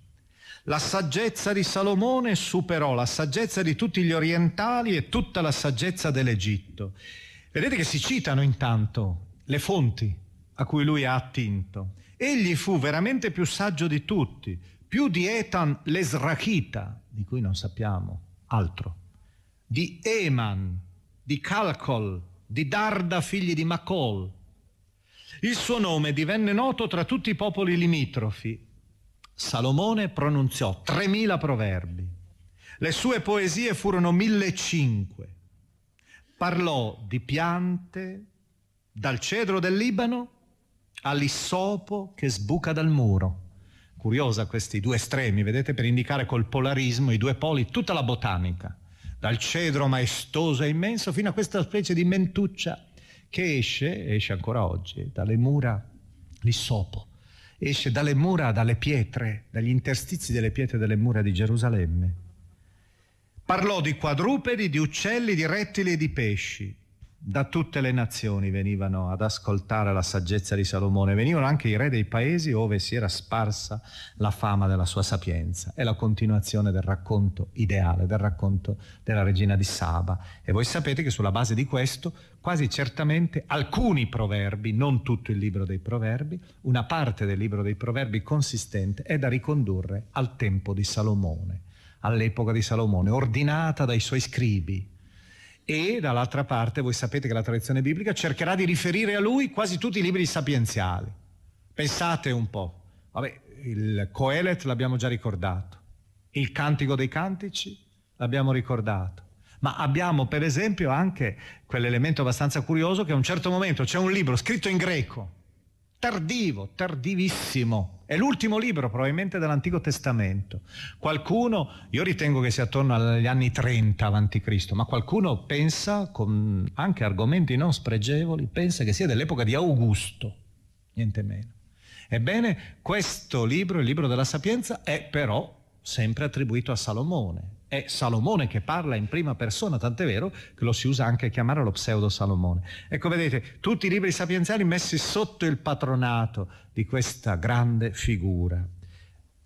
La saggezza di Salomone superò la saggezza di tutti gli orientali e tutta la saggezza dell'Egitto. Vedete che si citano intanto le fonti a cui lui ha attinto. Egli fu veramente più saggio di tutti, più di Etan l'Esrachita, di cui non sappiamo altro, di Eman, di Calcol, di Darda figli di Macol. Il suo nome divenne noto tra tutti i popoli limitrofi. Salomone pronunziò 3000 proverbi. Le sue poesie furono 1500. Parlò di piante, dal cedro del Libano all'issopo che sbuca dal muro. Curiosa questi due estremi, vedete, per indicare col polarismo i due poli, tutta la botanica dal cedro maestoso e immenso fino a questa specie di mentuccia che esce, esce ancora oggi, dalle mura, l'issopo, esce dalle mura, dalle pietre, dagli interstizi delle pietre delle mura di Gerusalemme. Parlò di quadrupedi, di uccelli, di rettili e di pesci da tutte le nazioni venivano ad ascoltare la saggezza di Salomone, venivano anche i re dei paesi dove si era sparsa la fama della sua sapienza. È la continuazione del racconto ideale, del racconto della regina di Saba. E voi sapete che sulla base di questo, quasi certamente alcuni proverbi, non tutto il libro dei proverbi, una parte del libro dei proverbi consistente è da ricondurre al tempo di Salomone, all'epoca di Salomone, ordinata dai suoi scribi e dall'altra parte voi sapete che la tradizione biblica cercherà di riferire a lui quasi tutti i libri sapienziali. Pensate un po', Vabbè, il Coelet l'abbiamo già ricordato, il Cantico dei Cantici l'abbiamo ricordato, ma abbiamo per esempio anche quell'elemento abbastanza curioso che a un certo momento c'è un libro scritto in greco, tardivo, tardivissimo. È l'ultimo libro probabilmente dell'Antico Testamento. Qualcuno, io ritengo che sia attorno agli anni 30 avanti Cristo, ma qualcuno pensa, con anche argomenti non spregevoli, pensa che sia dell'epoca di Augusto, niente meno. Ebbene, questo libro, il libro della Sapienza, è però sempre attribuito a Salomone, è Salomone che parla in prima persona, tant'è vero che lo si usa anche a chiamare lo pseudo Salomone. Ecco, vedete, tutti i libri sapienziali messi sotto il patronato di questa grande figura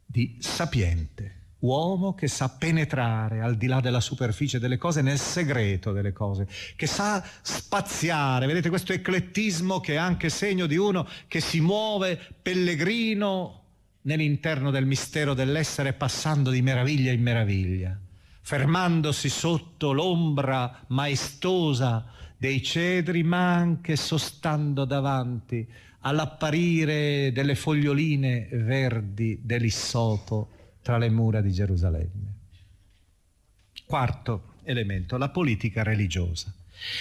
di sapiente, uomo che sa penetrare al di là della superficie delle cose, nel segreto delle cose, che sa spaziare, vedete questo eclettismo che è anche segno di uno che si muove pellegrino nell'interno del mistero dell'essere passando di meraviglia in meraviglia fermandosi sotto l'ombra maestosa dei cedri, ma anche sostando davanti all'apparire delle foglioline verdi dell'issopo tra le mura di Gerusalemme. Quarto elemento, la politica religiosa.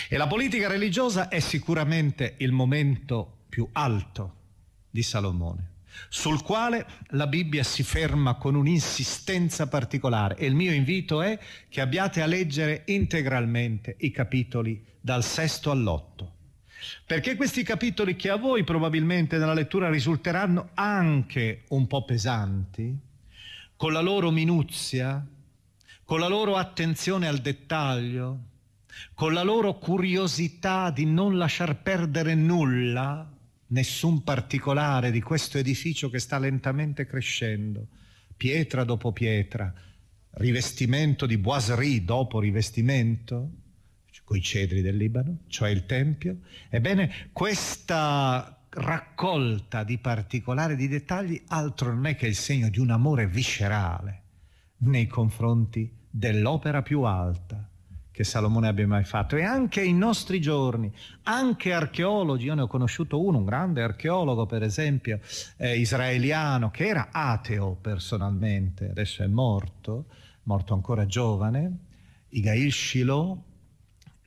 E la politica religiosa è sicuramente il momento più alto di Salomone. Sul quale la Bibbia si ferma con un'insistenza particolare e il mio invito è che abbiate a leggere integralmente i capitoli dal sesto all'otto. Perché questi capitoli che a voi probabilmente nella lettura risulteranno anche un po' pesanti, con la loro minuzia, con la loro attenzione al dettaglio, con la loro curiosità di non lasciar perdere nulla, nessun particolare di questo edificio che sta lentamente crescendo, pietra dopo pietra, rivestimento di boiserie dopo rivestimento, coi cedri del Libano, cioè il Tempio. Ebbene, questa raccolta di particolari, di dettagli, altro non è che il segno di un amore viscerale nei confronti dell'opera più alta, che Salomone abbia mai fatto. E anche in nostri giorni, anche archeologi, io ne ho conosciuto uno, un grande archeologo per esempio eh, israeliano che era ateo personalmente, adesso è morto, morto ancora giovane, Igail Shiloh,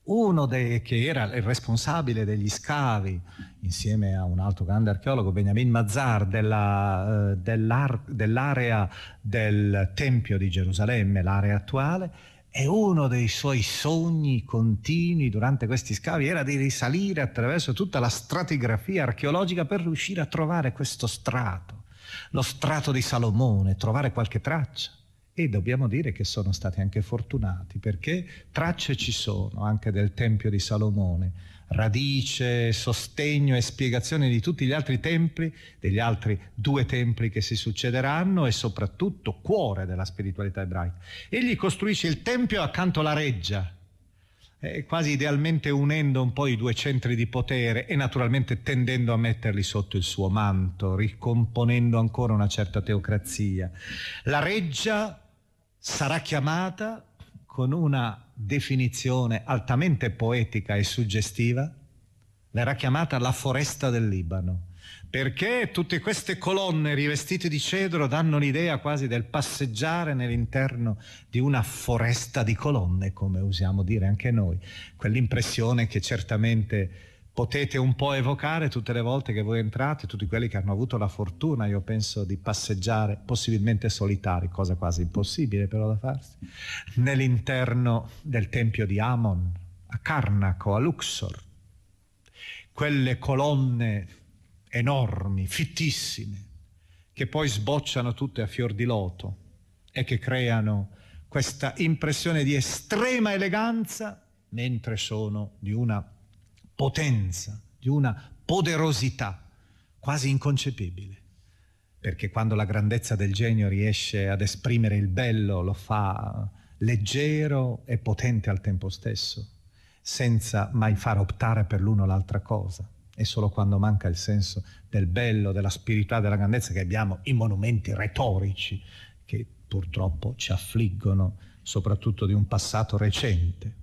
uno dei, che era il responsabile degli scavi insieme a un altro grande archeologo, Benjamin Mazar, della, uh, dell'area del Tempio di Gerusalemme, l'area attuale, e uno dei suoi sogni continui durante questi scavi era di risalire attraverso tutta la stratigrafia archeologica per riuscire a trovare questo strato, lo strato di Salomone, trovare qualche traccia. E dobbiamo dire che sono stati anche fortunati perché tracce ci sono anche del Tempio di Salomone radice, sostegno e spiegazione di tutti gli altri templi, degli altri due templi che si succederanno e soprattutto cuore della spiritualità ebraica. Egli costruisce il tempio accanto alla reggia, eh, quasi idealmente unendo un po' i due centri di potere e naturalmente tendendo a metterli sotto il suo manto, ricomponendo ancora una certa teocrazia. La reggia sarà chiamata con una definizione altamente poetica e suggestiva, verrà chiamata la foresta del Libano, perché tutte queste colonne rivestite di cedro danno l'idea quasi del passeggiare nell'interno di una foresta di colonne, come usiamo dire anche noi, quell'impressione che certamente potete un po' evocare tutte le volte che voi entrate, tutti quelli che hanno avuto la fortuna, io penso, di passeggiare, possibilmente solitari, cosa quasi impossibile però da farsi, nell'interno del tempio di Amon, a Carnaco, a Luxor. Quelle colonne enormi, fittissime, che poi sbocciano tutte a fior di loto e che creano questa impressione di estrema eleganza mentre sono di una potenza, di una poderosità quasi inconcepibile. Perché quando la grandezza del genio riesce ad esprimere il bello, lo fa leggero e potente al tempo stesso, senza mai far optare per l'uno o l'altra cosa. È solo quando manca il senso del bello, della spiritualità, della grandezza che abbiamo i monumenti retorici che purtroppo ci affliggono, soprattutto di un passato recente.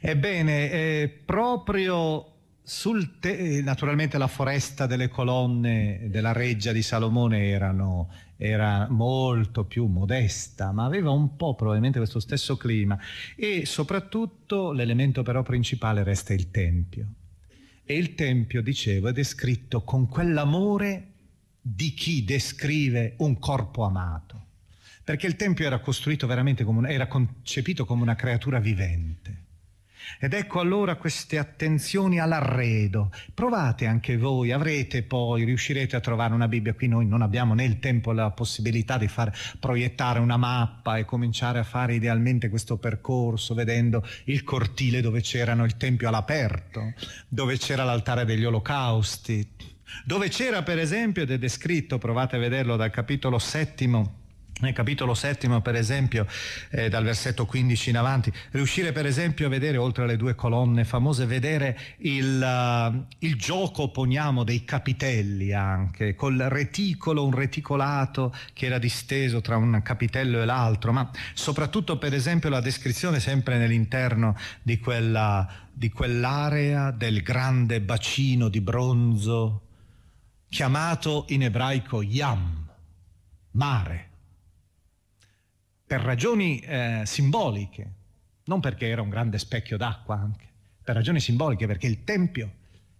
Ebbene, eh, proprio sul te- naturalmente la foresta delle colonne della reggia di Salomone erano, era molto più modesta, ma aveva un po' probabilmente questo stesso clima e soprattutto l'elemento però principale resta il Tempio. E il Tempio, dicevo, è descritto con quell'amore di chi descrive un corpo amato perché il Tempio era costruito veramente come un, era concepito come una creatura vivente. Ed ecco allora queste attenzioni all'arredo. Provate anche voi, avrete poi, riuscirete a trovare una Bibbia. Qui noi non abbiamo né il tempo né la possibilità di far proiettare una mappa e cominciare a fare idealmente questo percorso, vedendo il cortile dove c'erano il Tempio all'aperto, dove c'era l'altare degli olocausti, dove c'era per esempio, ed è descritto, provate a vederlo dal capitolo settimo, nel capitolo settimo, per esempio, eh, dal versetto 15 in avanti, riuscire per esempio a vedere, oltre alle due colonne famose, vedere il, uh, il gioco, poniamo, dei capitelli anche, col reticolo, un reticolato che era disteso tra un capitello e l'altro, ma soprattutto per esempio la descrizione sempre nell'interno di, quella, di quell'area del grande bacino di bronzo, chiamato in ebraico Yam, mare per ragioni eh, simboliche, non perché era un grande specchio d'acqua anche, per ragioni simboliche, perché il Tempio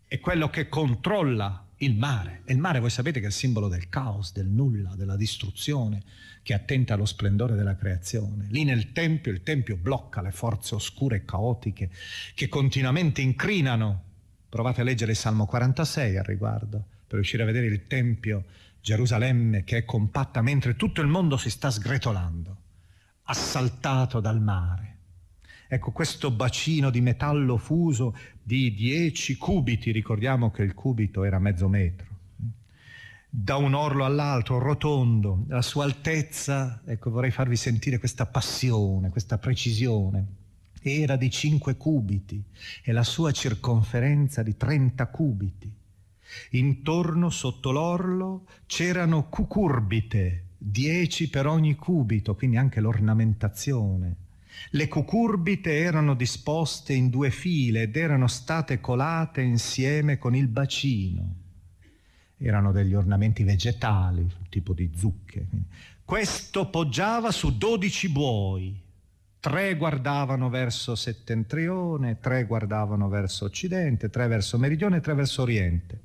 è quello che controlla il mare. E il mare voi sapete che è il simbolo del caos, del nulla, della distruzione, che attenta allo splendore della creazione. Lì nel Tempio il Tempio blocca le forze oscure e caotiche che continuamente incrinano. Provate a leggere il Salmo 46 al riguardo, per riuscire a vedere il Tempio, Gerusalemme, che è compatta mentre tutto il mondo si sta sgretolando, assaltato dal mare. Ecco, questo bacino di metallo fuso di 10 cubiti, ricordiamo che il cubito era mezzo metro, da un orlo all'altro, rotondo, la sua altezza, ecco vorrei farvi sentire questa passione, questa precisione, era di 5 cubiti e la sua circonferenza di 30 cubiti. Intorno, sotto l'orlo, c'erano cucurbite, 10 per ogni cubito, quindi anche l'ornamentazione le cucurbite erano disposte in due file ed erano state colate insieme con il bacino. Erano degli ornamenti vegetali, tipo di zucche. Questo poggiava su dodici buoi. Tre guardavano verso settentrione, tre guardavano verso occidente, tre verso meridione e tre verso oriente.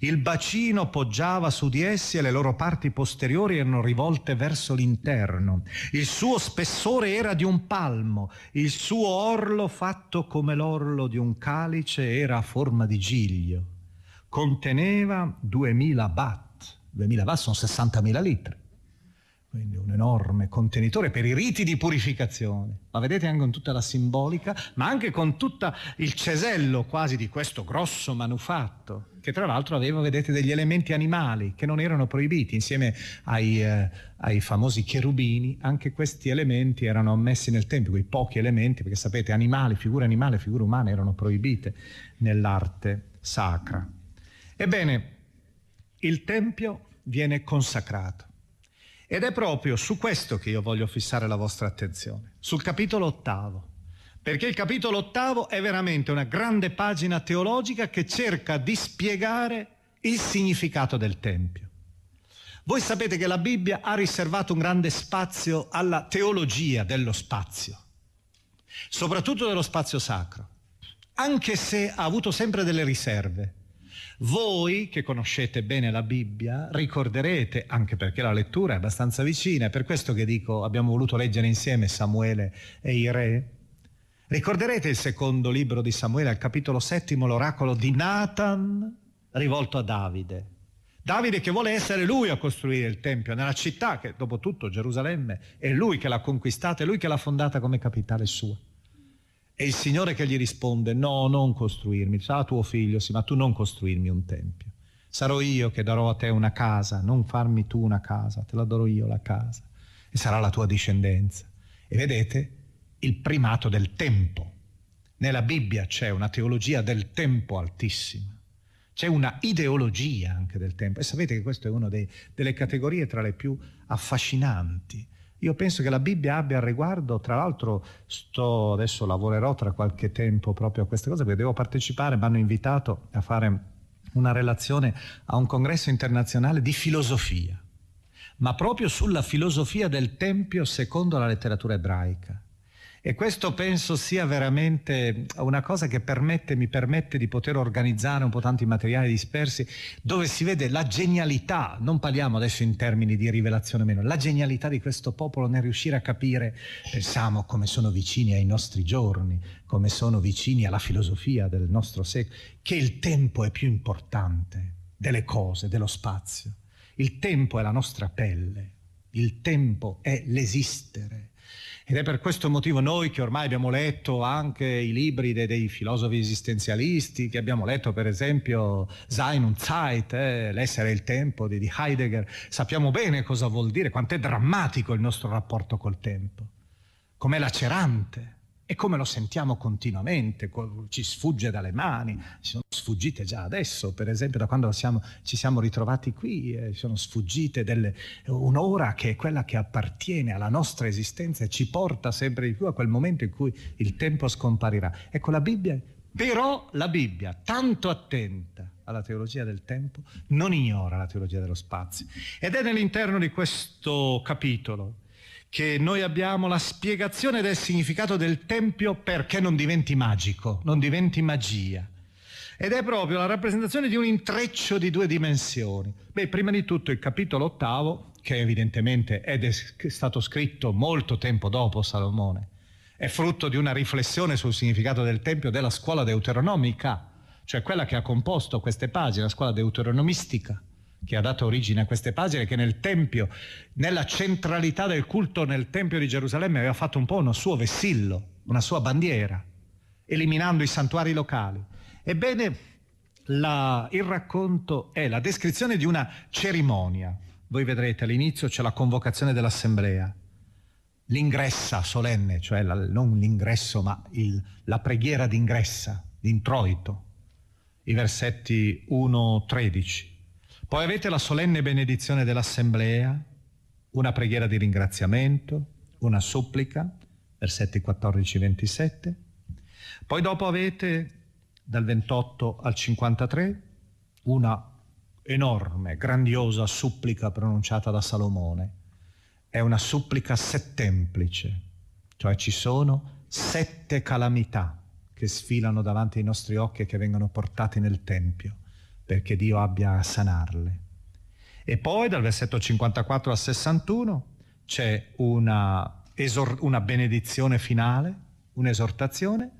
Il bacino poggiava su di essi e le loro parti posteriori erano rivolte verso l'interno. Il suo spessore era di un palmo, il suo orlo fatto come l'orlo di un calice era a forma di giglio. Conteneva 2000 batt, 2000 batt sono 60.000 litri quindi un enorme contenitore per i riti di purificazione, ma vedete anche con tutta la simbolica, ma anche con tutto il cesello quasi di questo grosso manufatto, che tra l'altro aveva, vedete, degli elementi animali che non erano proibiti, insieme ai, eh, ai famosi cherubini, anche questi elementi erano ammessi nel Tempio, quei pochi elementi, perché sapete, animali, figure animali, figure umane erano proibite nell'arte sacra. Ebbene, il Tempio viene consacrato ed è proprio su questo che io voglio fissare la vostra attenzione, sul capitolo ottavo. Perché il capitolo ottavo è veramente una grande pagina teologica che cerca di spiegare il significato del Tempio. Voi sapete che la Bibbia ha riservato un grande spazio alla teologia dello spazio, soprattutto dello spazio sacro, anche se ha avuto sempre delle riserve. Voi che conoscete bene la Bibbia ricorderete, anche perché la lettura è abbastanza vicina, è per questo che dico abbiamo voluto leggere insieme Samuele e i re. Ricorderete il secondo libro di Samuele, al capitolo settimo, l'oracolo di Nathan rivolto a Davide. Davide che vuole essere lui a costruire il Tempio nella città che dopo tutto Gerusalemme è lui che l'ha conquistata, è lui che l'ha fondata come capitale sua. E il Signore che gli risponde, no, non costruirmi, sarà tuo figlio, sì, ma tu non costruirmi un tempio. Sarò io che darò a te una casa, non farmi tu una casa, te la darò io la casa. E sarà la tua discendenza. E vedete il primato del tempo. Nella Bibbia c'è una teologia del tempo altissima. C'è una ideologia anche del tempo. E sapete che questa è una dei, delle categorie tra le più affascinanti io penso che la Bibbia abbia al riguardo, tra l'altro sto, adesso lavorerò tra qualche tempo proprio a queste cose perché devo partecipare, mi hanno invitato a fare una relazione a un congresso internazionale di filosofia, ma proprio sulla filosofia del Tempio secondo la letteratura ebraica. E questo penso sia veramente una cosa che permette, mi permette di poter organizzare un po' tanti materiali dispersi dove si vede la genialità, non parliamo adesso in termini di rivelazione meno, la genialità di questo popolo nel riuscire a capire, pensiamo come sono vicini ai nostri giorni, come sono vicini alla filosofia del nostro secolo, che il tempo è più importante delle cose, dello spazio. Il tempo è la nostra pelle, il tempo è l'esistere. Ed è per questo motivo noi che ormai abbiamo letto anche i libri dei, dei filosofi esistenzialisti, che abbiamo letto per esempio Sein und Zeit, eh, L'essere e il tempo di, di Heidegger, sappiamo bene cosa vuol dire, quanto è drammatico il nostro rapporto col tempo, com'è lacerante e come lo sentiamo continuamente, ci sfugge dalle mani, ci sono sfuggite già adesso, per esempio da quando siamo, ci siamo ritrovati qui, eh, sono sfuggite delle, un'ora che è quella che appartiene alla nostra esistenza e ci porta sempre di più a quel momento in cui il tempo scomparirà. Ecco la Bibbia, però la Bibbia, tanto attenta alla teologia del tempo, non ignora la teologia dello spazio. Ed è all'interno di questo capitolo che noi abbiamo la spiegazione del significato del Tempio perché non diventi magico, non diventi magia. ed è proprio la rappresentazione di un intreccio di due dimensioni. Beh, prima di tutto il capitolo ottavo, che evidentemente è stato scritto molto tempo dopo Salomone, è frutto di una riflessione sul significato del Tempio della scuola deuteronomica, cioè quella che ha composto queste pagine, la scuola deuteronomistica che ha dato origine a queste pagine, che nel Tempio, nella centralità del culto nel Tempio di Gerusalemme aveva fatto un po' uno suo vessillo, una sua bandiera, eliminando i santuari locali. Ebbene, la, il racconto è la descrizione di una cerimonia. Voi vedrete all'inizio c'è la convocazione dell'assemblea, l'ingressa solenne, cioè la, non l'ingresso ma il, la preghiera d'ingressa, d'introito, i versetti 1-13. Poi avete la solenne benedizione dell'assemblea, una preghiera di ringraziamento, una supplica, versetti 14-27. Poi dopo avete dal 28 al 53 una enorme, grandiosa supplica pronunciata da Salomone. È una supplica settemplice, cioè ci sono sette calamità che sfilano davanti ai nostri occhi e che vengono portate nel Tempio perché Dio abbia a sanarle. E poi dal versetto 54 al 61 c'è una, esor- una benedizione finale, un'esortazione,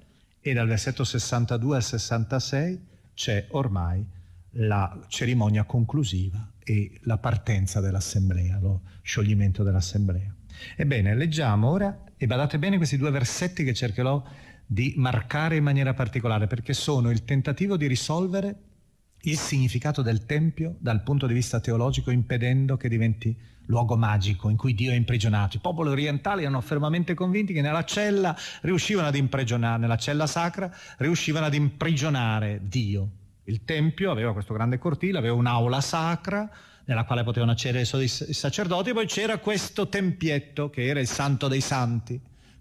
e dal versetto 62 al 66 c'è ormai la cerimonia conclusiva e la partenza dell'assemblea, lo scioglimento dell'assemblea. Ebbene, leggiamo ora e badate bene questi due versetti che cercherò di marcare in maniera particolare perché sono il tentativo di risolvere il significato del Tempio dal punto di vista teologico impedendo che diventi luogo magico in cui Dio è imprigionato. I popoli orientali erano fermamente convinti che nella cella riuscivano ad imprigionare, nella cella sacra riuscivano ad imprigionare Dio. Il Tempio aveva questo grande cortile, aveva un'aula sacra nella quale potevano accedere i sacerdoti, poi c'era questo tempietto che era il santo dei santi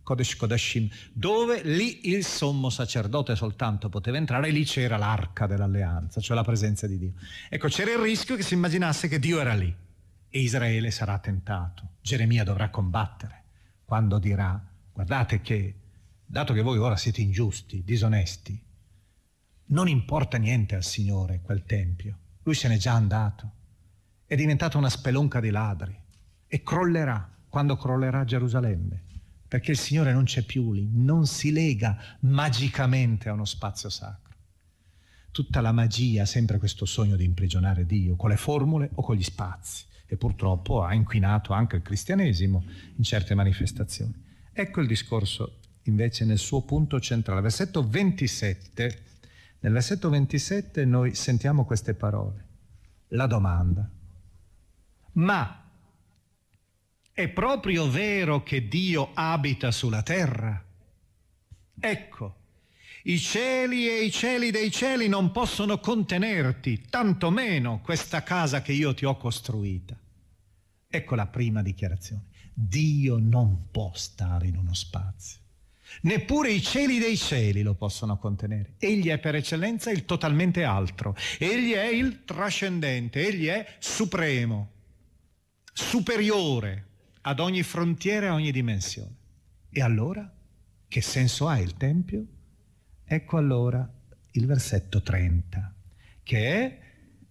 Kodesh Kodashim, dove lì il sommo sacerdote soltanto poteva entrare lì c'era l'arca dell'alleanza, cioè la presenza di Dio. Ecco, c'era il rischio che si immaginasse che Dio era lì e Israele sarà tentato. Geremia dovrà combattere quando dirà, guardate che, dato che voi ora siete ingiusti, disonesti, non importa niente al Signore quel tempio, lui se n'è già andato, è diventato una spelonca di ladri e crollerà quando crollerà Gerusalemme perché il Signore non c'è più lì, non si lega magicamente a uno spazio sacro. Tutta la magia ha sempre questo sogno di imprigionare Dio, con le formule o con gli spazi, e purtroppo ha inquinato anche il cristianesimo in certe manifestazioni. Ecco il discorso invece nel suo punto centrale. Versetto 27, nel versetto 27 noi sentiamo queste parole, la domanda. Ma è proprio vero che Dio abita sulla terra? Ecco, i cieli e i cieli dei cieli non possono contenerti, tantomeno questa casa che io ti ho costruita. Ecco la prima dichiarazione. Dio non può stare in uno spazio. Neppure i cieli dei cieli lo possono contenere. Egli è per eccellenza il totalmente altro. Egli è il trascendente, egli è supremo, superiore ad ogni frontiera e ogni dimensione. E allora che senso ha il Tempio? Ecco allora il versetto 30, che è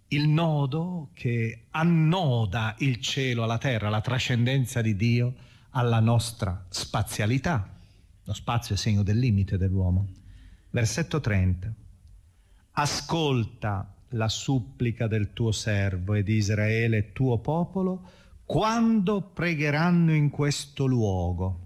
il nodo che annoda il cielo alla terra, la trascendenza di Dio alla nostra spazialità. Lo spazio è segno del limite dell'uomo. Versetto 30. Ascolta la supplica del tuo servo e di Israele, tuo popolo, quando pregheranno in questo luogo.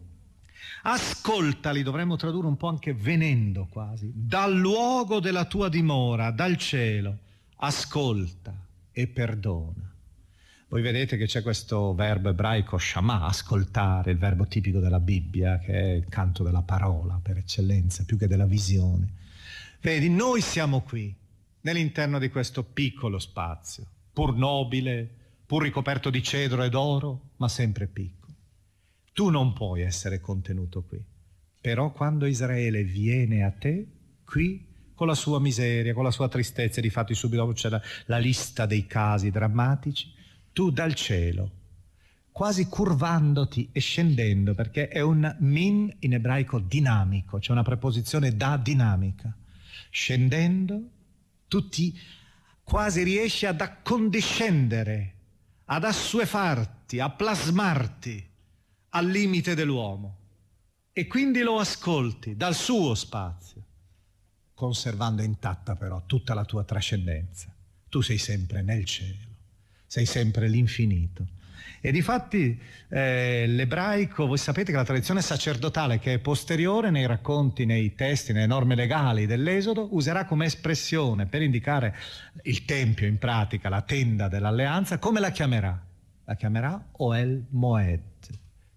Ascoltali, dovremmo tradurre un po' anche venendo quasi, dal luogo della tua dimora, dal cielo. Ascolta e perdona. Voi vedete che c'è questo verbo ebraico shama, ascoltare, il verbo tipico della Bibbia, che è il canto della parola per eccellenza, più che della visione. Vedi, noi siamo qui, nell'interno di questo piccolo spazio, pur nobile, pur ricoperto di cedro ed oro, ma sempre piccolo. Tu non puoi essere contenuto qui. Però quando Israele viene a te, qui, con la sua miseria, con la sua tristezza, e difatti subito dopo c'è la, la lista dei casi drammatici, tu dal cielo, quasi curvandoti e scendendo, perché è un min in ebraico dinamico, c'è una preposizione da dinamica, scendendo tu ti quasi riesci ad accondiscendere, ad assuefarti, a plasmarti al limite dell'uomo e quindi lo ascolti dal suo spazio, conservando intatta però tutta la tua trascendenza. Tu sei sempre nel cielo, sei sempre l'infinito e difatti eh, l'ebraico, voi sapete che la tradizione sacerdotale che è posteriore nei racconti, nei testi, nelle norme legali dell'Esodo, userà come espressione per indicare il tempio in pratica, la tenda dell'alleanza, come la chiamerà? La chiamerà Oel Moed,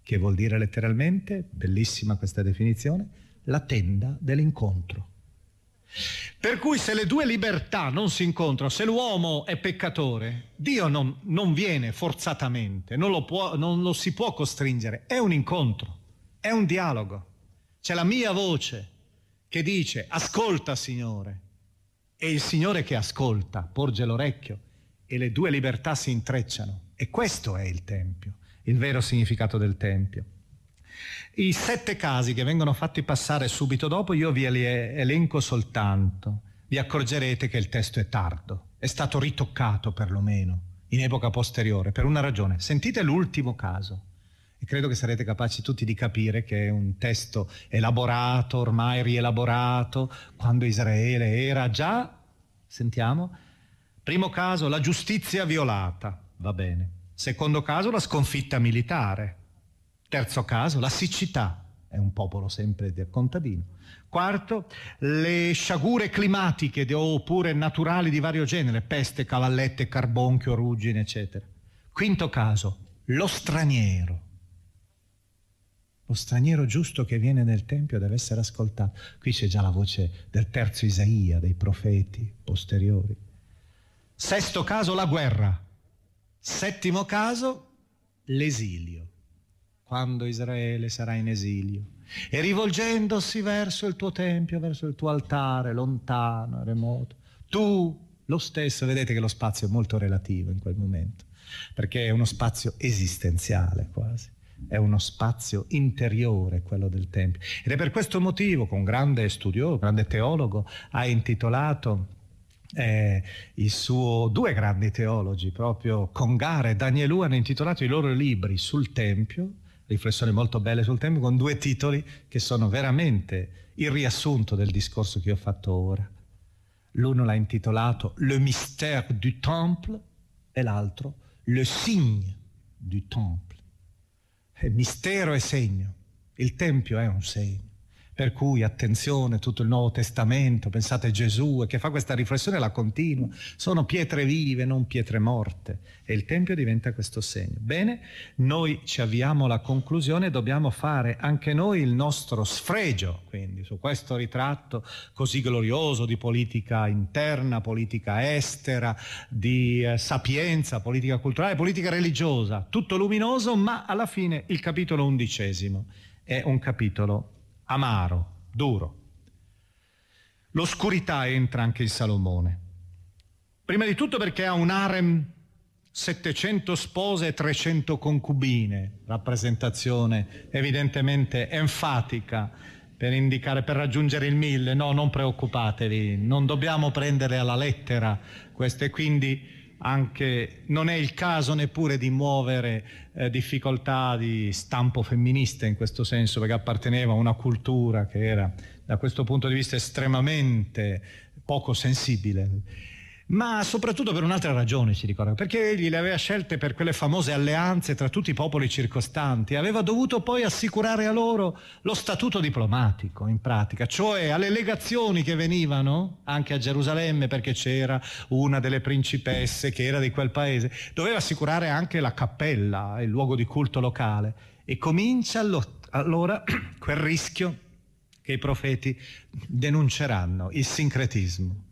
che vuol dire letteralmente, bellissima questa definizione, la tenda dell'incontro. Per cui se le due libertà non si incontrano, se l'uomo è peccatore, Dio non, non viene forzatamente, non lo, può, non lo si può costringere, è un incontro, è un dialogo. C'è la mia voce che dice ascolta Signore e il Signore che ascolta porge l'orecchio e le due libertà si intrecciano e questo è il Tempio, il vero significato del Tempio. I sette casi che vengono fatti passare subito dopo io vi elenco soltanto. Vi accorgerete che il testo è tardo, è stato ritoccato perlomeno in epoca posteriore, per una ragione. Sentite l'ultimo caso e credo che sarete capaci tutti di capire che è un testo elaborato, ormai rielaborato, quando Israele era già, sentiamo, primo caso la giustizia violata, va bene. Secondo caso la sconfitta militare. Terzo caso, la siccità, è un popolo sempre del contadino. Quarto, le sciagure climatiche oppure naturali di vario genere, peste, cavallette, carbonchio, ruggine, eccetera. Quinto caso, lo straniero. Lo straniero giusto che viene nel Tempio deve essere ascoltato. Qui c'è già la voce del terzo Isaia, dei profeti posteriori. Sesto caso, la guerra. Settimo caso, l'esilio quando Israele sarà in esilio e rivolgendosi verso il tuo tempio, verso il tuo altare, lontano remoto, tu lo stesso, vedete che lo spazio è molto relativo in quel momento, perché è uno spazio esistenziale quasi, è uno spazio interiore quello del Tempio. Ed è per questo motivo, con grande studioso, grande teologo, ha intitolato eh, il suo, due grandi teologi, proprio Congar e Danielù, hanno intitolato i loro libri sul Tempio, riflessioni molto belle sul tema con due titoli che sono veramente il riassunto del discorso che ho fatto ora. L'uno l'ha intitolato Le mystère du temple e l'altro Le signe du temple. È mistero e segno. Il tempio è un segno. Per cui attenzione, tutto il Nuovo Testamento, pensate a Gesù che fa questa riflessione la continua, sono pietre vive, non pietre morte. E il Tempio diventa questo segno. Bene, noi ci avviamo alla conclusione, dobbiamo fare anche noi il nostro sfregio, quindi su questo ritratto così glorioso di politica interna, politica estera, di eh, sapienza, politica culturale, politica religiosa, tutto luminoso, ma alla fine il capitolo undicesimo è un capitolo amaro, duro. L'oscurità entra anche in Salomone. Prima di tutto perché ha un harem 700 spose e 300 concubine, rappresentazione evidentemente enfatica per indicare, per raggiungere il mille. No, non preoccupatevi, non dobbiamo prendere alla lettera queste, quindi anche non è il caso neppure di muovere eh, difficoltà di stampo femminista in questo senso, perché apparteneva a una cultura che era da questo punto di vista estremamente poco sensibile ma soprattutto per un'altra ragione ci ricorda, perché egli le aveva scelte per quelle famose alleanze tra tutti i popoli circostanti, aveva dovuto poi assicurare a loro lo statuto diplomatico in pratica, cioè alle legazioni che venivano anche a Gerusalemme perché c'era una delle principesse che era di quel paese, doveva assicurare anche la cappella, il luogo di culto locale. E comincia allora quel rischio che i profeti denunceranno, il sincretismo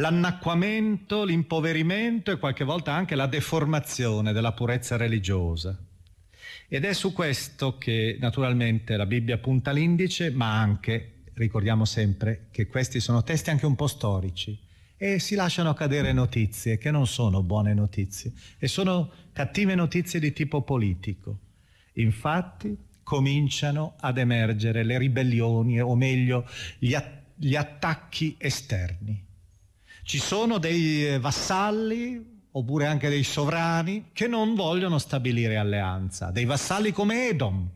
l'annacquamento, l'impoverimento e qualche volta anche la deformazione della purezza religiosa. Ed è su questo che naturalmente la Bibbia punta l'indice, ma anche, ricordiamo sempre, che questi sono testi anche un po' storici e si lasciano cadere notizie che non sono buone notizie e sono cattive notizie di tipo politico. Infatti cominciano ad emergere le ribellioni o meglio gli, att- gli attacchi esterni Ci sono dei eh, vassalli oppure anche dei sovrani che non vogliono stabilire alleanza, dei vassalli come Edom.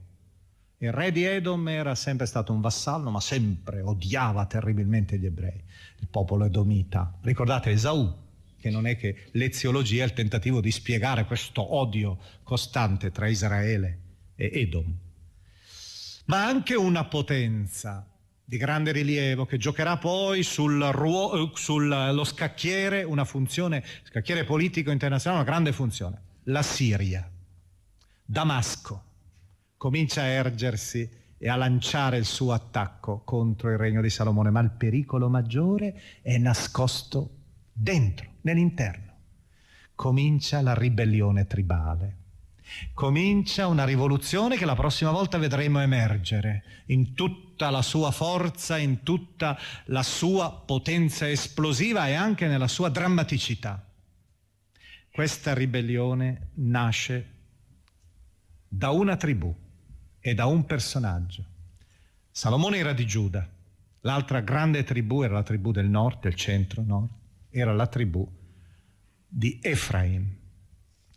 Il re di Edom era sempre stato un vassallo, ma sempre odiava terribilmente gli ebrei, il popolo edomita. Ricordate Esaù, che non è che l'eziologia è il tentativo di spiegare questo odio costante tra Israele e Edom. Ma anche una potenza di grande rilievo che giocherà poi sullo sul, scacchiere una funzione, scacchiere politico internazionale, una grande funzione, la Siria. Damasco comincia a ergersi e a lanciare il suo attacco contro il regno di Salomone, ma il pericolo maggiore è nascosto dentro, nell'interno. Comincia la ribellione tribale Comincia una rivoluzione che la prossima volta vedremo emergere in tutta la sua forza, in tutta la sua potenza esplosiva e anche nella sua drammaticità. Questa ribellione nasce da una tribù e da un personaggio. Salomone era di Giuda, l'altra grande tribù era la tribù del nord, del centro-nord, era la tribù di Efraim.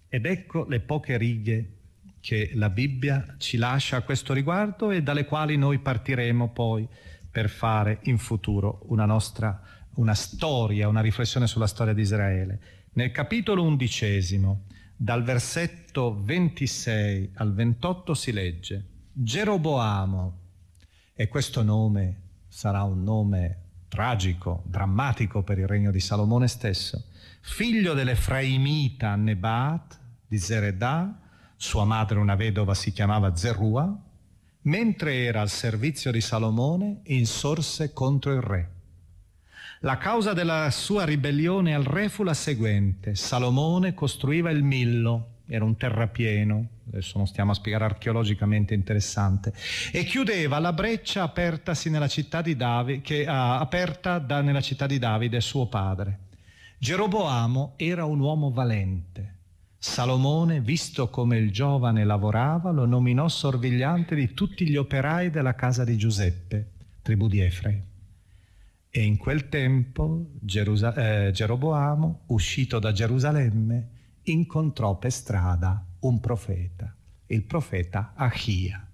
Ed ecco le poche righe che la Bibbia ci lascia a questo riguardo e dalle quali noi partiremo poi per fare in futuro una nostra una storia, una riflessione sulla storia di Israele. Nel capitolo undicesimo, dal versetto 26 al 28 si legge Geroboamo, e questo nome sarà un nome tragico, drammatico per il regno di Salomone stesso, figlio dell'Efraimita Nebat di Zeredà, sua madre una vedova si chiamava Zerua, mentre era al servizio di Salomone insorse contro il re. La causa della sua ribellione al re fu la seguente. Salomone costruiva il Millo, era un terrapieno, adesso non stiamo a spiegare archeologicamente interessante, e chiudeva la breccia apertasi nella città di Davide, che, uh, aperta da, nella città di Davide, suo padre. Geroboamo era un uomo valente. Salomone, visto come il giovane lavorava, lo nominò sorvegliante di tutti gli operai della casa di Giuseppe, tribù di Efraim. E in quel tempo Gerusa- eh, Geroboamo, uscito da Gerusalemme, incontrò per strada un profeta, il profeta Achia.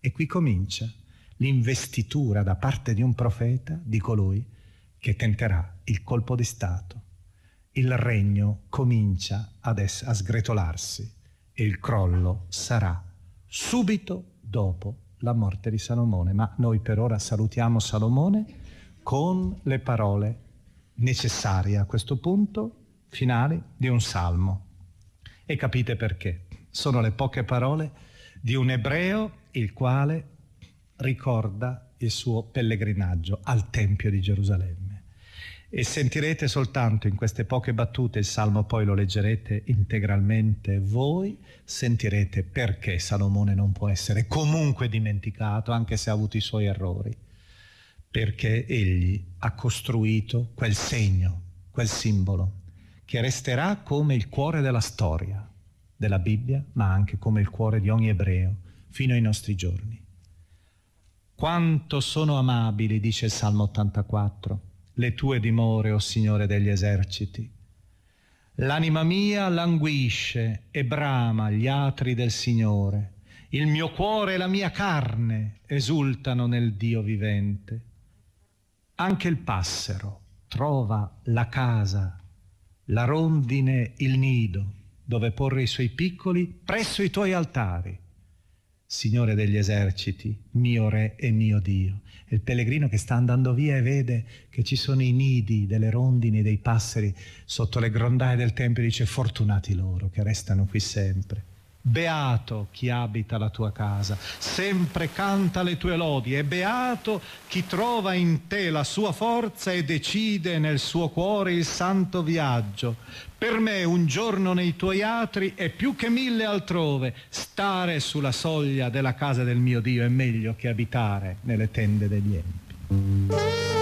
E qui comincia l'investitura da parte di un profeta di colui che tenterà il colpo di Stato il regno comincia adesso a sgretolarsi e il crollo sarà subito dopo la morte di Salomone. Ma noi per ora salutiamo Salomone con le parole necessarie a questo punto finali di un salmo. E capite perché. Sono le poche parole di un ebreo il quale ricorda il suo pellegrinaggio al Tempio di Gerusalemme e sentirete soltanto in queste poche battute, il Salmo poi lo leggerete integralmente voi, sentirete perché Salomone non può essere comunque dimenticato, anche se ha avuto i suoi errori, perché egli ha costruito quel segno, quel simbolo, che resterà come il cuore della storia della Bibbia, ma anche come il cuore di ogni ebreo, fino ai nostri giorni. Quanto sono amabili, dice il Salmo 84, le tue dimore, o oh Signore degli eserciti. L'anima mia languisce e brama gli atri del Signore. Il mio cuore e la mia carne esultano nel Dio vivente. Anche il passero trova la casa, la rondine, il nido, dove porre i suoi piccoli presso i tuoi altari. Signore degli eserciti, mio Re e mio Dio. Il pellegrino che sta andando via e vede che ci sono i nidi delle rondini, dei passeri sotto le grondaie del Tempio, dice fortunati loro che restano qui sempre. Beato chi abita la tua casa, sempre canta le tue lodi e beato chi trova in te la sua forza e decide nel suo cuore il santo viaggio. Per me un giorno nei tuoi atri è più che mille altrove. Stare sulla soglia della casa del mio Dio è meglio che abitare nelle tende degli empi.